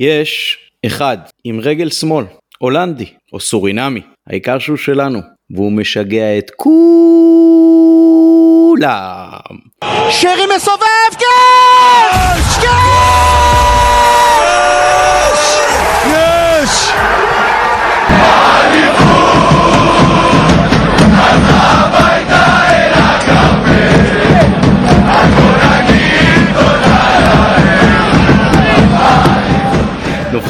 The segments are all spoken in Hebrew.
יש אחד עם רגל שמאל, הולנדי או סורינמי, העיקר שהוא שלנו, והוא משגע את כולם. שרי מסובב, כן! יש!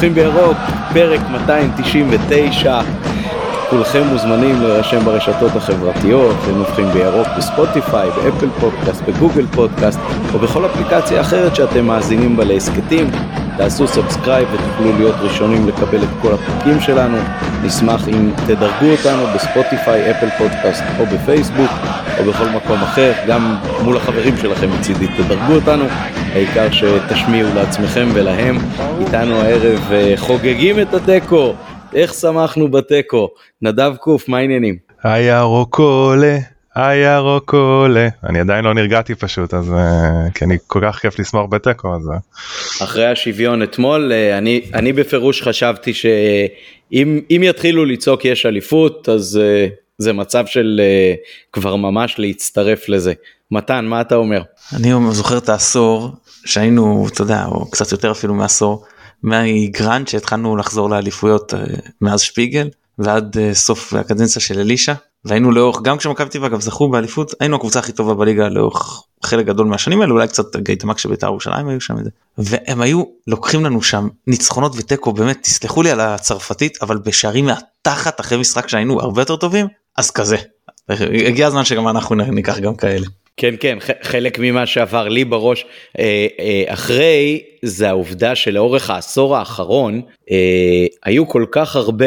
נובחים בירוק, פרק 299. כולכם מוזמנים להירשם ברשתות החברתיות, לנובחים בירוק בספוטיפיי, באפל פודקאסט, בגוגל פודקאסט, או בכל אפליקציה אחרת שאתם מאזינים בה להסכתים. תעשו subscribe ותוכלו להיות ראשונים לקבל את כל הפרקים שלנו. נשמח אם תדרגו אותנו בספוטיפיי, אפל פודקאסט או בפייסבוק או בכל מקום אחר, גם מול החברים שלכם מצידי תדרגו אותנו, העיקר שתשמיעו לעצמכם ולהם. איתנו הערב אה, חוגגים את התיקו, איך שמחנו בתיקו. נדב קוף, מה העניינים? הירוק עולה, הירוק עולה. אני עדיין לא נרגעתי פשוט, אז uh, כי אני כל כך כיף לשמוח בתיקו, אז... uh, אחרי השוויון אתמול, אה, אני, אני בפירוש חשבתי שאם אם יתחילו לצעוק יש אליפות, אז אה, זה מצב של אה, כבר ממש להצטרף לזה. מתן, מה אתה אומר? אני זוכר את העשור שהיינו, אתה יודע, או קצת יותר אפילו מעשור, מגרנד שהתחלנו לחזור לאליפויות אה, מאז שפיגל ועד אה, סוף הקדנציה של אלישע והיינו לאורך גם כשמכבי טבע אגב זכו באליפות היינו הקבוצה הכי טובה בליגה לאורך חלק גדול מהשנים האלו אולי קצת גייטמק של בית"ר ירושלים היו שם את זה והם היו לוקחים לנו שם ניצחונות ותיקו באמת תסלחו לי על הצרפתית אבל בשערים מהתחת אחרי משחק שהיינו הרבה יותר טובים אז כזה הגיע הזמן שגם אנחנו ניקח גם כאלה. כן כן חלק ממה שעבר לי בראש אה, אה, אחרי זה העובדה שלאורך העשור האחרון אה, היו כל כך הרבה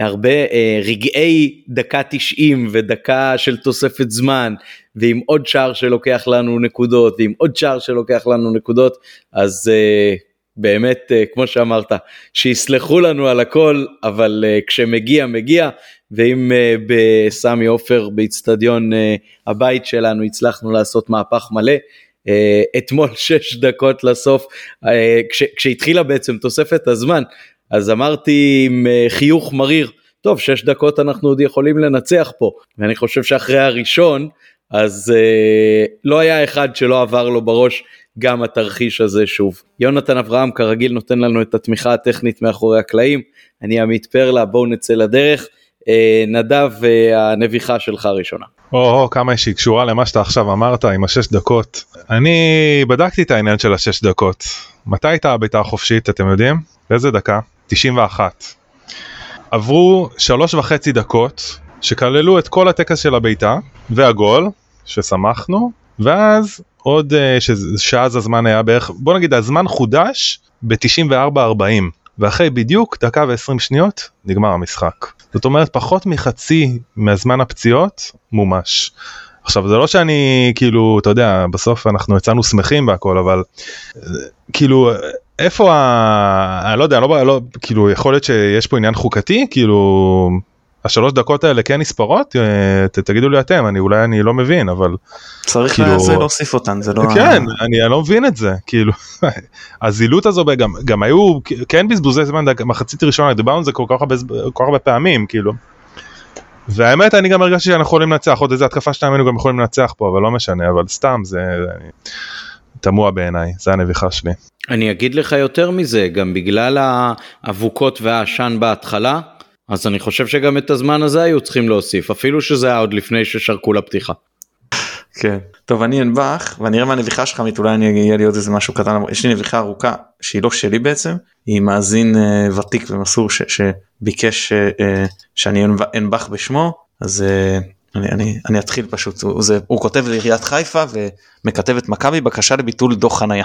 הרבה אה, רגעי דקה 90 ודקה של תוספת זמן ועם עוד שער שלוקח לנו נקודות ועם עוד שער שלוקח לנו נקודות אז אה, באמת אה, כמו שאמרת שיסלחו לנו על הכל אבל אה, כשמגיע מגיע ואם אה, בסמי עופר באיצטדיון אה, הבית שלנו הצלחנו לעשות מהפך מלא אה, אתמול שש דקות לסוף אה, כש, כשהתחילה בעצם תוספת הזמן אז אמרתי עם אה, חיוך מריר טוב שש דקות אנחנו עוד יכולים לנצח פה ואני חושב שאחרי הראשון אז אה, לא היה אחד שלא עבר לו בראש גם התרחיש הזה שוב. יונתן אברהם כרגיל נותן לנו את התמיכה הטכנית מאחורי הקלעים, אני עמית פרלה, בואו נצא לדרך. אה, נדב, אה, הנביחה שלך ראשונה. או, או כמה שהיא קשורה למה שאתה עכשיו אמרת עם השש דקות. אני בדקתי את העניין של השש דקות. מתי הייתה הבעיטה החופשית אתם יודעים? באיזה דקה? 91. עברו שלוש וחצי דקות שכללו את כל הטקס של הבעיטה והגול ששמחנו ואז עוד אה, שאז הזמן היה בערך בוא נגיד הזמן חודש ב-94-40 ואחרי בדיוק דקה ו-20 שניות נגמר המשחק. זאת אומרת פחות מחצי מהזמן הפציעות מומש. עכשיו זה לא שאני כאילו אתה יודע בסוף אנחנו יצאנו שמחים והכל אבל כאילו איפה ה... אני לא יודע לא, לא כאילו יכול להיות שיש פה עניין חוקתי כאילו השלוש דקות האלה כן נספרות אה, ת, תגידו לי אתם אני אולי אני לא מבין אבל צריך כאילו- זה להוסיף אותן זה לא כן אני, אני לא מבין את זה כאילו הזילות הזו גם גם היו כן בזבוזי זמן דק- מחצית ראשונה דיברנו על זה כל כך הרבה כל כך הרבה פעמים כאילו. והאמת אני גם הרגשתי שאנחנו יכולים לנצח עוד איזה התקפה שתיים היינו גם יכולים לנצח פה אבל לא משנה אבל סתם זה אני- תמוה בעיניי זה הנביכה שלי. אני אגיד לך יותר מזה, גם בגלל האבוקות והעשן בהתחלה, אז אני חושב שגם את הזמן הזה היו צריכים להוסיף, אפילו שזה היה עוד לפני ששרקו לפתיחה. כן. טוב אני אנבח ואני אראה מהנביחה שלך אולי אני יהיה לי עוד איזה משהו קטן יש לי נביחה ארוכה שהיא לא שלי בעצם היא מאזין אה, ותיק ומסור ש, שביקש אה, אה, שאני אנב- אנבח בשמו אז אה, אני, אני, אני אתחיל פשוט הוא, זה, הוא כותב לעיריית חיפה ומכתב את מכבי בקשה לביטול דוח חנייה.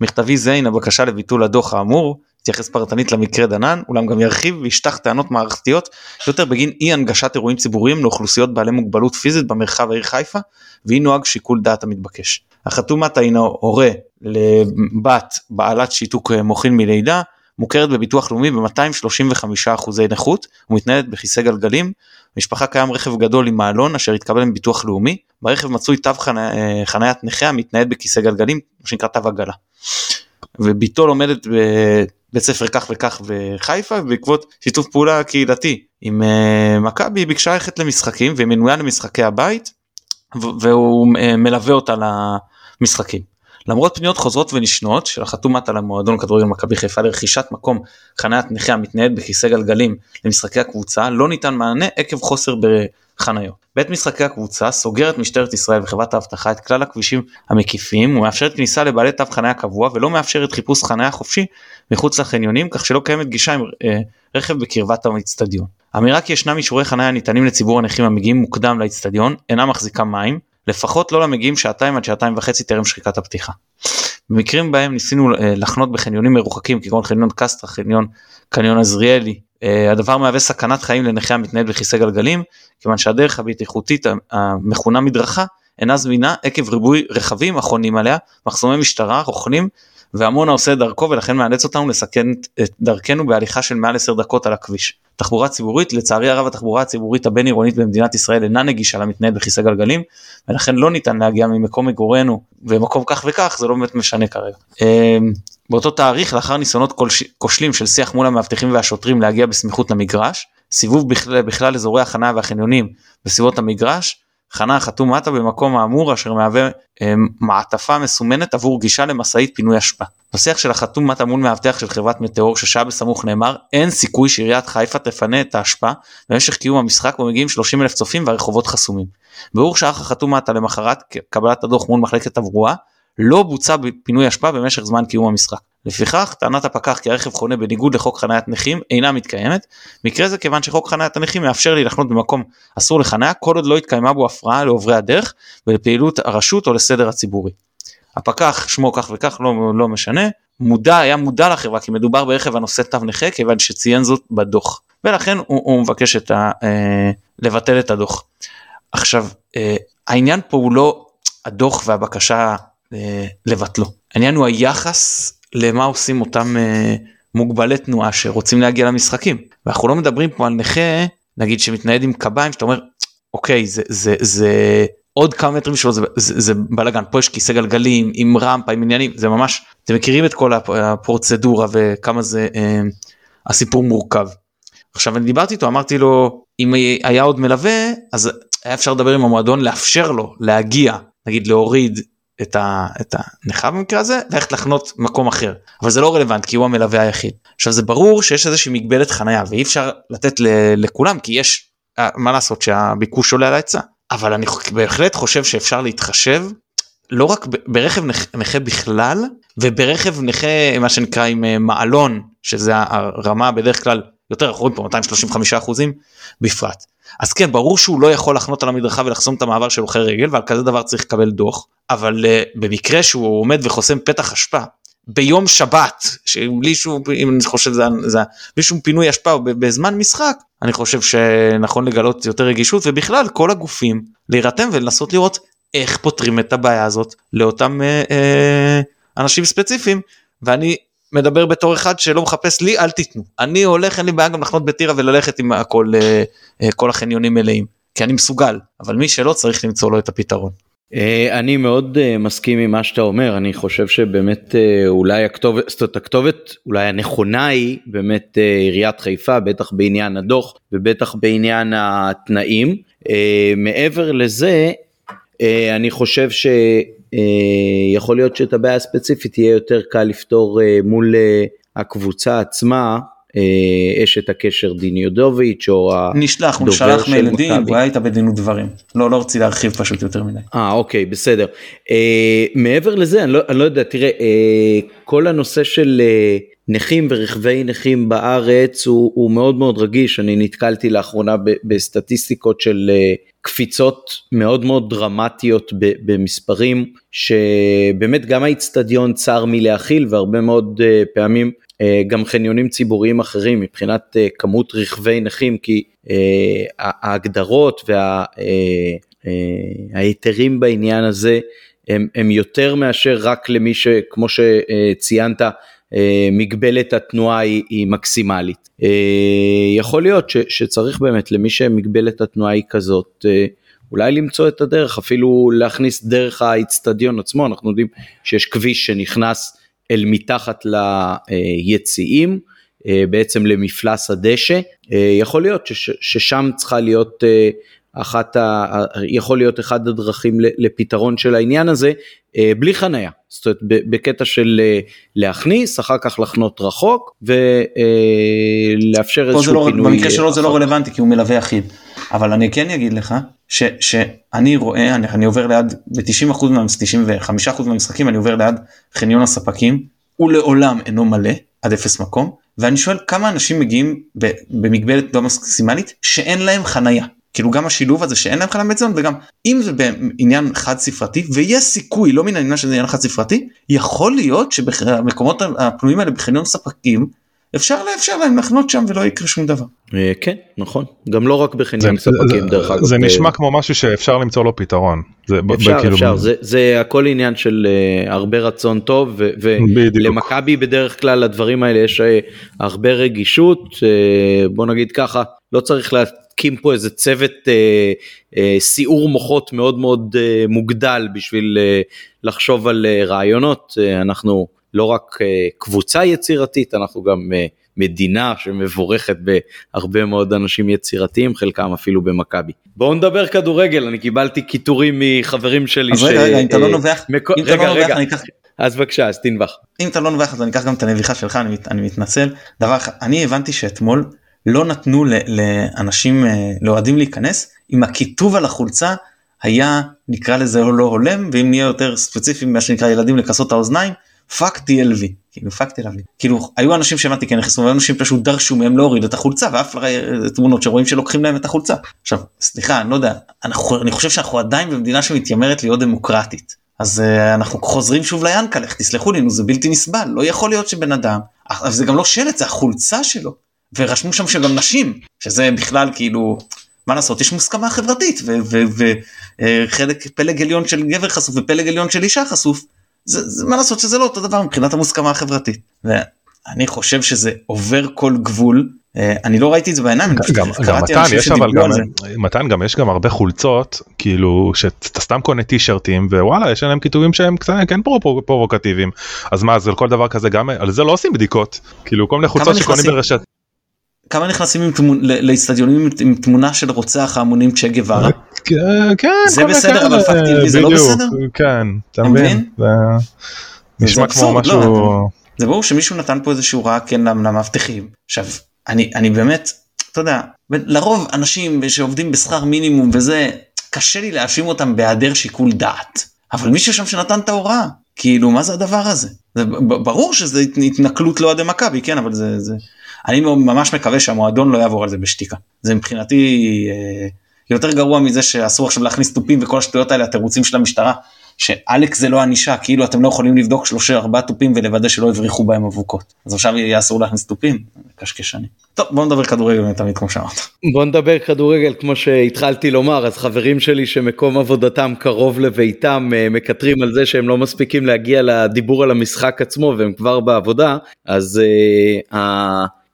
מכתבי זה הנה בקשה לביטול הדוח האמור יתייחס פרטנית למקרה דנן אולם גם ירחיב וישטח טענות מערכתיות יותר בגין אי הנגשת אירועים ציבוריים לאוכלוסיות בעלי מוגבלות פיזית במרחב העיר חיפה ואי נוהג שיקול דעת המתבקש. החתום מטה הינו הורה לבת בעלת שיתוק מוחין מלידה מוכרת בביטוח לאומי ב-235 אחוזי נכות ומתנהלת בכיסא גלגלים. משפחה קיים רכב גדול עם מעלון אשר התקבל מביטוח לאומי. ברכב מצוי תו חני... חניית נכה המתנהל בכיסא גלגלים מה שנקרא תו עגלה. וביתו לומדת בבית ספר כך וכך בחיפה ובעקבות שיתוף פעולה קהילתי עם אה, מכבי היא ביקשה ללכת למשחקים ומנויה למשחקי הבית והוא אה, מלווה אותה למשחקים. למרות פניות חוזרות ונשנות של החתום מטה למועדון כדורגל מכבי חיפה לרכישת מקום חניית נכה המתנייד בכיסא גלגלים למשחקי הקבוצה לא ניתן מענה עקב חוסר בחניות. בית משחקי הקבוצה סוגר את משטרת ישראל וחברת האבטחה את כלל הכבישים המקיפים ומאפשרת כניסה לבעלי תו חניה קבוע ולא מאפשרת חיפוש חניה חופשי מחוץ לחניונים כך שלא קיימת גישה עם אה, רכב בקרבת האצטדיון. אמירה כי ישנם אישורי חניה הניתנים לציבור הנכים המגיעים מוקדם לאצטדיון אינה מחזיקה מים לפחות לא למגיעים שעתיים עד שעתיים וחצי טרם שחיקת הפתיחה. במקרים בהם ניסינו אה, לחנות בחניונים מרוחקים כגון חניון קסטרה, חניון קניון עזריאלי, אה, הדבר מהווה סכנת חיים לנכה המתנהל בכיסא גלגלים, כיוון שהדרך הבטיחותית המכונה מדרכה אינה זמינה עקב ריבוי רכבים החונים עליה, מחסומי משטרה, רוכנים והמון העושה את דרכו ולכן מאלץ אותנו לסכן את דרכנו בהליכה של מעל 10 דקות על הכביש. תחבורה ציבורית, לצערי הרב התחבורה הציבורית הבין עירונית במדינת ישראל אינה נגישה למתנהל בכיסא גלגלים ולכן לא ניתן להגיע ממקום מגורנו ומקום כך וכך זה לא באמת משנה כרגע. אמ, באותו תאריך לאחר ניסיונות כושלים של שיח מול המאבטחים והשוטרים להגיע בסמיכות למגרש, סיבוב בכלל, בכלל אזורי החניה והחניונים בסביבות המגרש, חנה חתום מטה במקום האמור אשר מהווה אה, מעטפה מסומנת עבור גישה למשאית פינוי אשפה. בשיח של החתום מטה מול מאבטח של חברת מטאור ששעה בסמוך נאמר אין סיכוי שעיריית חיפה תפנה את האשפה במשך קיום המשחק בו מגיעים 30 אלף צופים והרחובות חסומים. ברור שאח החתום מטה למחרת קבלת הדוח מול מחלקת תברואה לא בוצע פינוי אשפה במשך זמן קיום המשחק. לפיכך טענת הפקח כי הרכב חונה בניגוד לחוק חניית נכים אינה מתקיימת, מקרה זה כיוון שחוק חניית הנכים מאפשר לי לחנות במקום אסור לחניה כל עוד לא התקיימה בו הפרעה לעוברי הדרך ולפעילות הרשות או לסדר הציבורי. הפקח שמו כך וכך לא, לא משנה, מודע, היה מודע לחברה כי מדובר ברכב הנושא תו נכה כיוון שציין זאת בדוח ולכן הוא, הוא מבקש את ה, אה, לבטל את הדוח. עכשיו אה, העניין פה הוא לא הדוח והבקשה לבטלו, העניין הוא היחס למה עושים אותם אה, מוגבלי תנועה שרוצים להגיע למשחקים. ואנחנו לא מדברים פה על נכה נגיד שמתנייד עם קביים שאתה אומר אוקיי זה זה זה עוד כמה מטרים שלו זה, זה, זה בלאגן. פה יש כיסא גלגלים עם רמפה עם עניינים. זה ממש אתם מכירים את כל הפרוצדורה וכמה זה אה, הסיפור מורכב. עכשיו אני דיברתי איתו אמרתי לו אם היה עוד מלווה אז היה אפשר לדבר עם המועדון לאפשר לו להגיע נגיד להוריד את, ה, את הנכה במקרה הזה ללכת לחנות מקום אחר אבל זה לא רלוונט כי הוא המלווה היחיד. עכשיו זה ברור שיש איזושהי מגבלת חניה ואי אפשר לתת ל, לכולם כי יש אה, מה לעשות שהביקוש עולה על ההיצע אבל אני בהחלט חושב שאפשר להתחשב לא רק ברכב נכה בכלל וברכב נכה מה שנקרא עם אה, מעלון שזה הרמה בדרך כלל יותר אנחנו רואים פה 235 אחוזים בפרט. אז כן ברור שהוא לא יכול לחנות על המדרכה ולחסום את המעבר של הולכי רגל ועל כזה דבר צריך לקבל דוח אבל uh, במקרה שהוא עומד וחוסם פתח אשפה ביום שבת שבלי שום אם אני חושב זה, זה בלי שום פינוי אשפה בזמן משחק אני חושב שנכון לגלות יותר רגישות ובכלל כל הגופים להירתם ולנסות לראות איך פותרים את הבעיה הזאת לאותם אה, אה, אנשים ספציפיים. ואני מדבר בתור אחד שלא מחפש לי אל תיתנו אני הולך אין לי בעיה גם לחנות בטירה וללכת עם הכל אה, אה, כל החניונים מלאים כי אני מסוגל אבל מי שלא צריך למצוא לו את הפתרון. אה, אני מאוד מסכים עם מה שאתה אומר אני חושב שבאמת אולי הכתובת זאת אומרת הכתובת אולי הנכונה היא באמת עיריית חיפה בטח בעניין הדוח ובטח בעניין התנאים מעבר לזה אני חושב שיכול להיות שאת הבעיה הספציפית יהיה יותר קל לפתור מול הקבוצה עצמה אה, אשת הקשר דין יודוביץ' או הדובר נשלח, הוא שלח מייל לדין, הוא היה איתה בדין ודברים. לא, לא רציתי להרחיב פשוט יותר מדי. אה, אוקיי, בסדר. אה, מעבר לזה, אני לא, אני לא יודע, תראה, אה, כל הנושא של אה, נכים ורכבי נכים בארץ הוא, הוא מאוד מאוד רגיש. אני נתקלתי לאחרונה ב, בסטטיסטיקות של אה, קפיצות מאוד מאוד דרמטיות במספרים, שבאמת גם האיצטדיון צר מלהכיל והרבה מאוד אה, פעמים אה, גם חניונים ציבוריים אחרים מבחינת אה, כמות רכבי נכים כי ההגדרות וההיתרים בעניין הזה הם, הם יותר מאשר רק למי שכמו שציינת מגבלת התנועה היא, היא מקסימלית. יכול להיות ש, שצריך באמת למי שמגבלת התנועה היא כזאת אולי למצוא את הדרך אפילו להכניס דרך האיצטדיון עצמו אנחנו יודעים שיש כביש שנכנס אל מתחת ליציעים, אה, בעצם למפלס הדשא. אה, יכול להיות שש, ששם צריכה להיות אה, אחת, ה, יכול להיות אחד הדרכים לפתרון של העניין הזה, בלי חניה. זאת אומרת, בקטע של להכניס, אחר כך לחנות רחוק ולאפשר איזשהו לא, פינוי. במקרה שלו זה לא רלוונטי כי הוא מלווה יחיד, אבל אני כן אגיד לך ש, שאני רואה, אני, אני עובר ליד, ב-90% מה, 95% מהמשחקים אני עובר ליד חניון הספקים, הוא לעולם אינו מלא, עד אפס מקום, ואני שואל כמה אנשים מגיעים במגבלת לא מקסימלית שאין להם חנייה. כאילו גם השילוב הזה שאין להם חנייה בציון וגם אם זה בעניין חד ספרתי ויש סיכוי לא מן העניין שזה עניין חד ספרתי יכול להיות שבמקומות הפנויים האלה בחניון ספקים אפשר לאפשר להם לחנות שם ולא יקרה שום דבר. אה, כן נכון גם לא רק בחניון ספקים דרך אגב. זה אה, נשמע כמו משהו שאפשר למצוא לו פתרון. אפשר אפשר זה הכל עניין של אה, הרבה רצון טוב ולמכבי בדרך כלל לדברים האלה יש הרבה רגישות בוא נגיד ככה לא צריך להקים פה איזה צוות סיעור מוחות מאוד מאוד מוגדל בשביל לחשוב על רעיונות אנחנו. לא רק אה, קבוצה יצירתית, אנחנו גם אה, מדינה שמבורכת בהרבה מאוד אנשים יצירתיים, חלקם אפילו במכבי. בואו נדבר כדורגל, אני קיבלתי קיטורים מחברים שלי. אז רגע, רגע, אם אתה לא נובח, אם אתה לא נובח, אני אקח... אז בבקשה, אז תנבח. אם אתה לא נובח אז אני אקח גם את הנביחה שלך, אני, מת, אני מתנצל. דבר אחד, אני הבנתי שאתמול לא נתנו לאנשים, אה, לאוהדים להיכנס, עם הכיתוב על החולצה היה נקרא לזה לא הולם, ואם נהיה יותר ספציפיים מה שנקרא ילדים לכסות האוזניים, fuck TLV כאילו fuck TLV כאילו היו אנשים שהבנתי כן נכנסו והיו אנשים פשוט דרשו מהם להוריד את החולצה ואף תמונות שרואים שלוקחים להם את החולצה. עכשיו סליחה אני לא יודע אנחנו, אני חושב שאנחנו עדיין במדינה שמתיימרת להיות דמוקרטית. אז אה, אנחנו חוזרים שוב ליאנקלך תסלחו לי נו זה בלתי נסבל לא יכול להיות שבן אדם אבל זה גם לא שלט זה החולצה שלו ורשמו שם שגם נשים שזה בכלל כאילו מה לעשות יש מוסכמה חברתית וחלק אה, פלג עליון של גבר חשוף ופלג עליון של אישה חשוף זה, זה מה לעשות שזה לא אותו דבר מבחינת המוסכמה החברתית. ואני חושב שזה עובר כל גבול. אה, אני לא ראיתי את זה בעיניים, גם, גם מתן יש אבל גם, מתן גם יש גם הרבה חולצות כאילו שאתה סתם קונה טישרטים ווואלה יש להם כיתובים שהם קצת כן פרובוקטיביים אז מה אז על כל דבר כזה גם על זה לא עושים בדיקות כאילו כל מיני חולצות שקונים ברשת. כמה נכנסים לאצטדיונים עם תמונה של רוצח ההמונים צ'ה גווארה? כן, זה בסדר אבל פאקטיבי זה לא בסדר? כן, אתה מבין? נשמע כמו לא, משהו... זה ברור שמישהו נתן פה איזשהו רע כן למאבטחים. עכשיו, אני באמת, אתה יודע, לרוב אנשים שעובדים בשכר מינימום וזה, קשה לי להאשים אותם בהיעדר שיקול דעת. אבל מישהו שם שנתן את ההוראה, כאילו מה זה הדבר הזה? זה ברור שזה התנכלות לאוהדי מכבי, כן, אבל זה... זה... אני ממש מקווה שהמועדון לא יעבור על זה בשתיקה. זה מבחינתי אה, יותר גרוע מזה שאסור עכשיו להכניס תופים וכל השטויות האלה, התירוצים של המשטרה, שאלכס זה לא ענישה, כאילו אתם לא יכולים לבדוק שלושה ארבעה תופים ולוודא שלא הבריחו בהם אבוקות. אז עכשיו יהיה אסור להכניס תופים, קשקשני. טוב בוא נדבר כדורגל תמיד כמו שאמרת. בוא נדבר כדורגל כמו שהתחלתי לומר, אז חברים שלי שמקום עבודתם קרוב לביתם אה, מקטרים על זה שהם לא מספיקים להגיע לדיבור על המשחק עצמו והם כבר בעבודה, אז uh,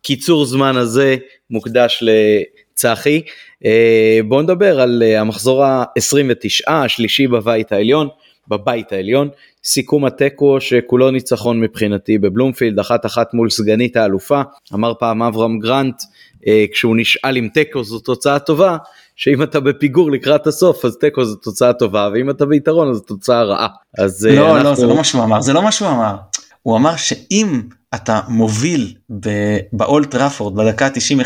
הקיצור זמן הזה מוקדש לצחי. אה, בואו נדבר על אה, המחזור ה-29, השלישי בבית העליון, בבית העליון, סיכום התיקו שכולו ניצחון מבחינתי בבלומפילד, אחת אחת מול סגנית האלופה, אמר פעם אברהם גרנט, אה, כשהוא נשאל אם תיקו זו תוצאה טובה, שאם אתה בפיגור לקראת הסוף אז תיקו זו תוצאה טובה, ואם אתה ביתרון אז תוצאה רעה. אז לא, אנחנו... לא, זה לא מה שהוא אמר, זה לא מה שהוא אמר. הוא אמר שאם אתה מוביל באולט טראפורד בדקה 90 1-0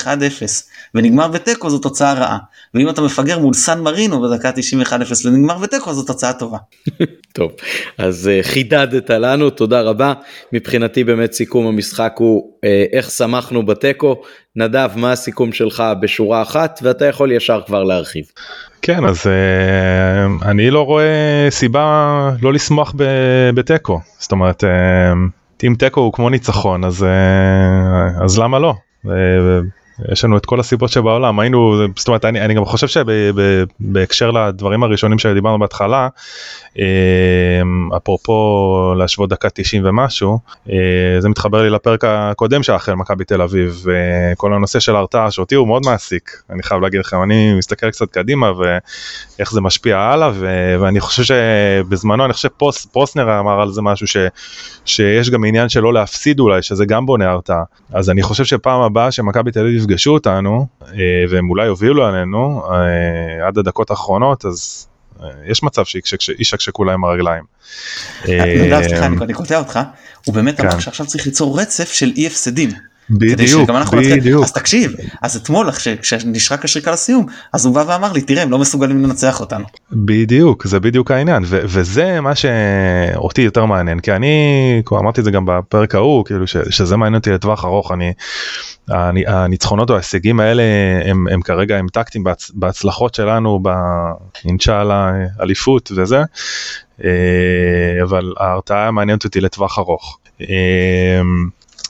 ונגמר בתיקו זו תוצאה רעה ואם אתה מפגר מול סן מרינו בדקה 90 1-0 ונגמר בתיקו זו תוצאה טובה. טוב אז uh, חידדת לנו תודה רבה מבחינתי באמת סיכום המשחק הוא uh, איך שמחנו בתיקו נדב מה הסיכום שלך בשורה אחת ואתה יכול ישר כבר להרחיב. כן אז uh, אני לא רואה סיבה לא לשמוח בתיקו זאת אומרת. אם תיקו הוא כמו ניצחון אז אה, אז למה לא. יש לנו את כל הסיבות שבעולם היינו זאת אומרת אני, אני גם חושב שבהקשר לדברים הראשונים שדיברנו בהתחלה אפרופו להשוות דקה 90 ומשהו אה, זה מתחבר לי לפרק הקודם שהיה אחרי מכבי תל אביב וכל הנושא של ההרתעה שאותי הוא מאוד מעסיק. אני חייב להגיד לכם אני מסתכל קצת קדימה ואיך זה משפיע הלאה ו- ואני חושב שבזמנו אני חושב פוס, אמר על זה משהו ש- שיש גם עניין של לא להפסיד אולי שזה גם בונה הרתעה. אז אני חושב שפעם הבאה שמכבי תל אביב יפגשו אותנו אה, והם אולי יובילו עלינו אה, עד הדקות האחרונות אז יש מצב שישקשקו להם הרגליים. נדב סליחה אני קוטע אותך הוא באמת אמר כן. שעכשיו צריך ליצור רצף של אי הפסדים. בדיוק, בדיוק. אז תקשיב, אז אתמול כשנשרק השריקה לסיום, אז הוא בא ואמר לי תראה הם לא מסוגלים לנצח אותנו. בדיוק, זה בדיוק העניין, ו- וזה מה שאותי יותר מעניין, כי אני, כבר אמרתי את זה גם בפרק ההוא, כאילו ש- שזה מעניין אותי לטווח ארוך, אני הניצחונות או ההישגים האלה הם, הם כרגע הם טקטיים בהצ- בהצלחות שלנו, באינשאללה אליפות וזה, אה, אבל ההרתעה מעניינת אותי לטווח ארוך. אה,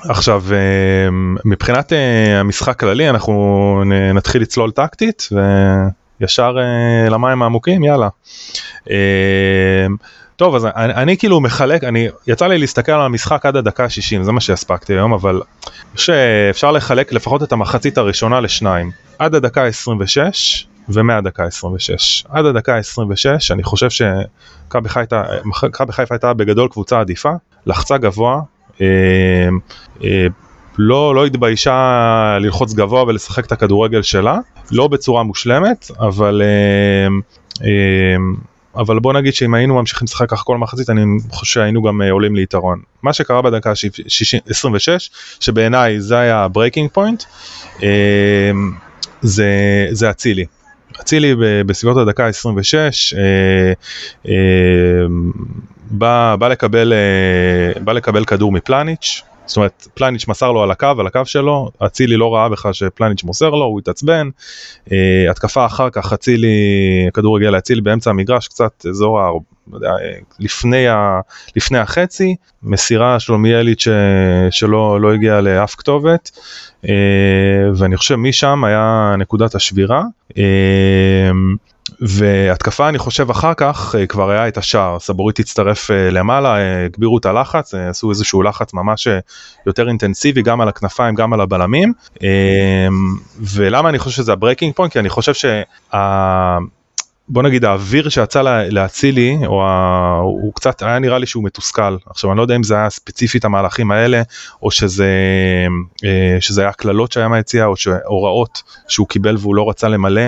עכשיו אה, מבחינת המשחק כללי אנחנו נתחיל לצלול טקטית וישר למים העמוקים יאללה. טוב אז אני, אני כאילו מחלק אני יצא לי להסתכל על המשחק עד הדקה ה-60 זה מה שהספקתי היום אבל שאפשר לחלק לפחות את המחצית הראשונה לשניים. עד הדקה ה-26 ומהדקה ה-26 עד הדקה ה-26 אני חושב שמכבי חיפה מכבי חיפה הייתה בגדול קבוצה עדיפה לחצה גבוה אה, אה, לא, לא התביישה ללחוץ גבוה ולשחק את הכדורגל שלה, לא בצורה מושלמת, אבל, אה, אה, אבל בוא נגיד שאם היינו ממשיכים לשחק ככה כל מחצית, אני חושב שהיינו גם אה, עולים ליתרון. מה שקרה בדקה ה- 26, שבעיניי זה היה ה breaking point, אה, זה, אצילי. אצילי בסביבות הדקה ה-26 אה, אה, בא, בא, לקבל, אה, בא לקבל כדור מפלניץ', זאת אומרת פלניץ' מסר לו על הקו, על הקו שלו, אצילי לא ראה בכלל שפלניץ' מוסר לו, הוא התעצבן, אה, התקפה אחר כך אצילי, הכדור הגיע לאצילי באמצע המגרש, קצת אזור ה... אה, לפני, ה, לפני החצי, מסירה שלומיאלית ש, שלא לא הגיעה לאף כתובת, אה, ואני חושב משם היה נקודת השבירה. אה, והתקפה אני חושב אחר כך אה, כבר היה את השער, סבורית הצטרף אה, למעלה, אה, הגבירו את הלחץ, עשו איזשהו לחץ ממש יותר אינטנסיבי גם על הכנפיים גם על הבלמים. ולמה אני חושב שזה ה breaking point? כי אני חושב שה... בוא נגיד האוויר שיצא לאצילי, או ה... הוא קצת היה נראה לי שהוא מתוסכל. עכשיו אני לא יודע אם זה היה ספציפית המהלכים האלה, או שזה, שזה היה קללות שהיה מהיציאה, או שהוראות שהוא קיבל והוא לא רצה למלא.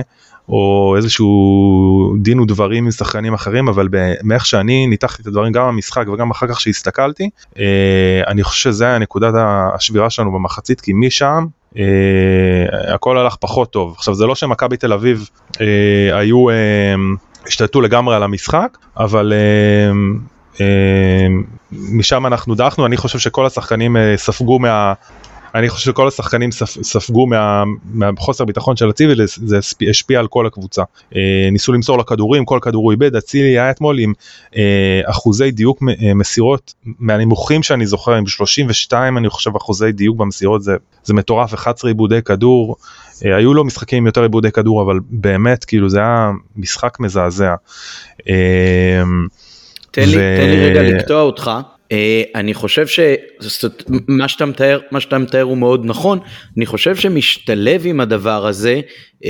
או איזשהו דין ודברים עם שחקנים אחרים אבל מאיך שאני ניתחתי את הדברים גם במשחק וגם אחר כך שהסתכלתי אה, אני חושב שזה היה נקודת השבירה שלנו במחצית כי משם אה, הכל הלך פחות טוב עכשיו זה לא שמכבי תל אביב אה, היו אה, השתלטו לגמרי על המשחק אבל אה, אה, משם אנחנו דעכנו אני חושב שכל השחקנים אה, ספגו מה. אני חושב שכל השחקנים ספ, ספגו מה, מהחוסר ביטחון של אצילי וזה השפיע- על כל הקבוצה. אה, ניסו למסור לכדורים, כל כדור הוא איבד, אצילי היה אתמול עם אה, אחוזי דיוק אה, מסירות מהנמוכים שאני זוכר, עם 32 אני חושב אחוזי דיוק במסירות, זה, זה מטורף, 11 עיבודי כדור, היו לו משחקים עם יותר עיבודי כדור, אבל באמת כאילו זה היה משחק מזעזע. תן לי, ו- תן לי רגע לקטוע אותך. Uh, אני חושב שמה שאתה מתאר, מה שאתה מתאר הוא מאוד נכון, אני חושב שמשתלב עם הדבר הזה uh,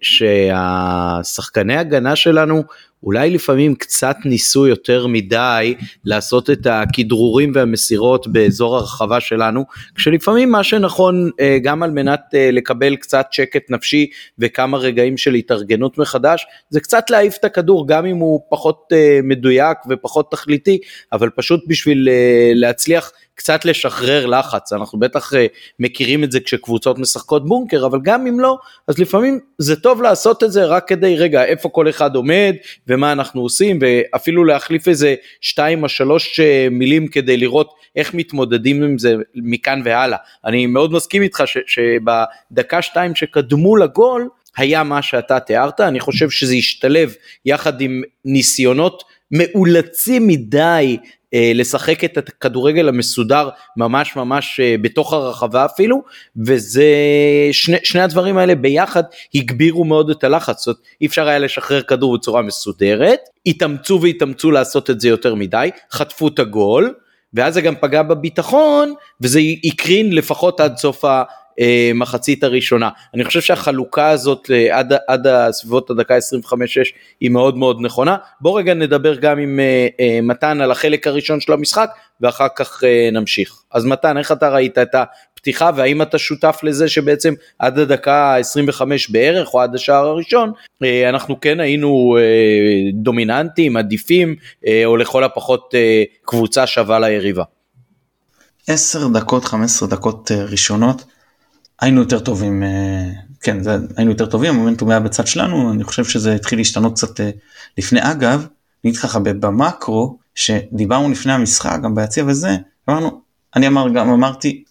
שהשחקני הגנה שלנו אולי לפעמים קצת ניסו יותר מדי לעשות את הכדרורים והמסירות באזור הרחבה שלנו, כשלפעמים מה שנכון uh, גם על מנת uh, לקבל קצת שקט נפשי וכמה רגעים של התארגנות מחדש, זה קצת להעיף את הכדור גם אם הוא פחות uh, מדויק ופחות תכליתי, אבל פשוט בשביל להצליח קצת לשחרר לחץ, אנחנו בטח uh, מכירים את זה כשקבוצות משחקות בונקר, אבל גם אם לא, אז לפעמים זה טוב לעשות את זה רק כדי, רגע, איפה כל אחד עומד ומה אנחנו עושים, ואפילו להחליף איזה שתיים או שלוש uh, מילים כדי לראות איך מתמודדים עם זה מכאן והלאה. אני מאוד מסכים איתך ש, שבדקה שתיים שקדמו לגול, היה מה שאתה תיארת, אני חושב שזה ישתלב יחד עם ניסיונות מאולצים מדי אה, לשחק את הכדורגל המסודר ממש ממש אה, בתוך הרחבה אפילו, וזה, שני, שני הדברים האלה ביחד הגבירו מאוד את הלחץ, זאת אי אפשר היה לשחרר כדור בצורה מסודרת, התאמצו והתאמצו לעשות את זה יותר מדי, חטפו את הגול, ואז זה גם פגע בביטחון, וזה הקרין לפחות עד סוף ה... אה, מחצית הראשונה. אני חושב שהחלוקה הזאת אה, עד, עד סביבות הדקה 25-6 היא מאוד מאוד נכונה. בוא רגע נדבר גם עם אה, מתן על החלק הראשון של המשחק ואחר כך נמשיך. אז מתן, איך אתה ראית את הפתיחה והאם אתה שותף לזה שבעצם עד הדקה 25 בערך או עד השער הראשון אנחנו כן היינו דומיננטיים, עדיפים או לכל הפחות קבוצה שווה ליריבה. 10 דקות 15 דקות ראשונות היינו יותר טובים אה, כן זה, היינו יותר טובים המומנטום היה בצד שלנו אני חושב שזה התחיל להשתנות קצת אה, לפני אגב אני אגיד ככה במקרו שדיברנו לפני המשחק גם ביציע וזה אמרנו אני אמר גם אמרתי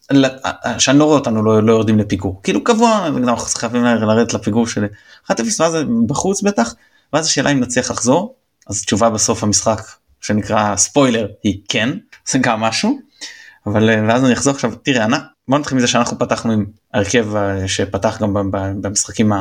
שאני לא רואה אותנו לא, לא יורדים לפיגור. כאילו קבוע אנחנו חייבים לרדת לפיגור של 1-0 ואז בחוץ בטח ואז השאלה אם נצליח לחזור אז תשובה בסוף המשחק שנקרא ספוילר היא כן זה גם משהו אבל אה, ואז אני אחזור עכשיו תראה בוא נתחיל מזה שאנחנו פתחנו עם הרכב אה, שפתח גם במשחקים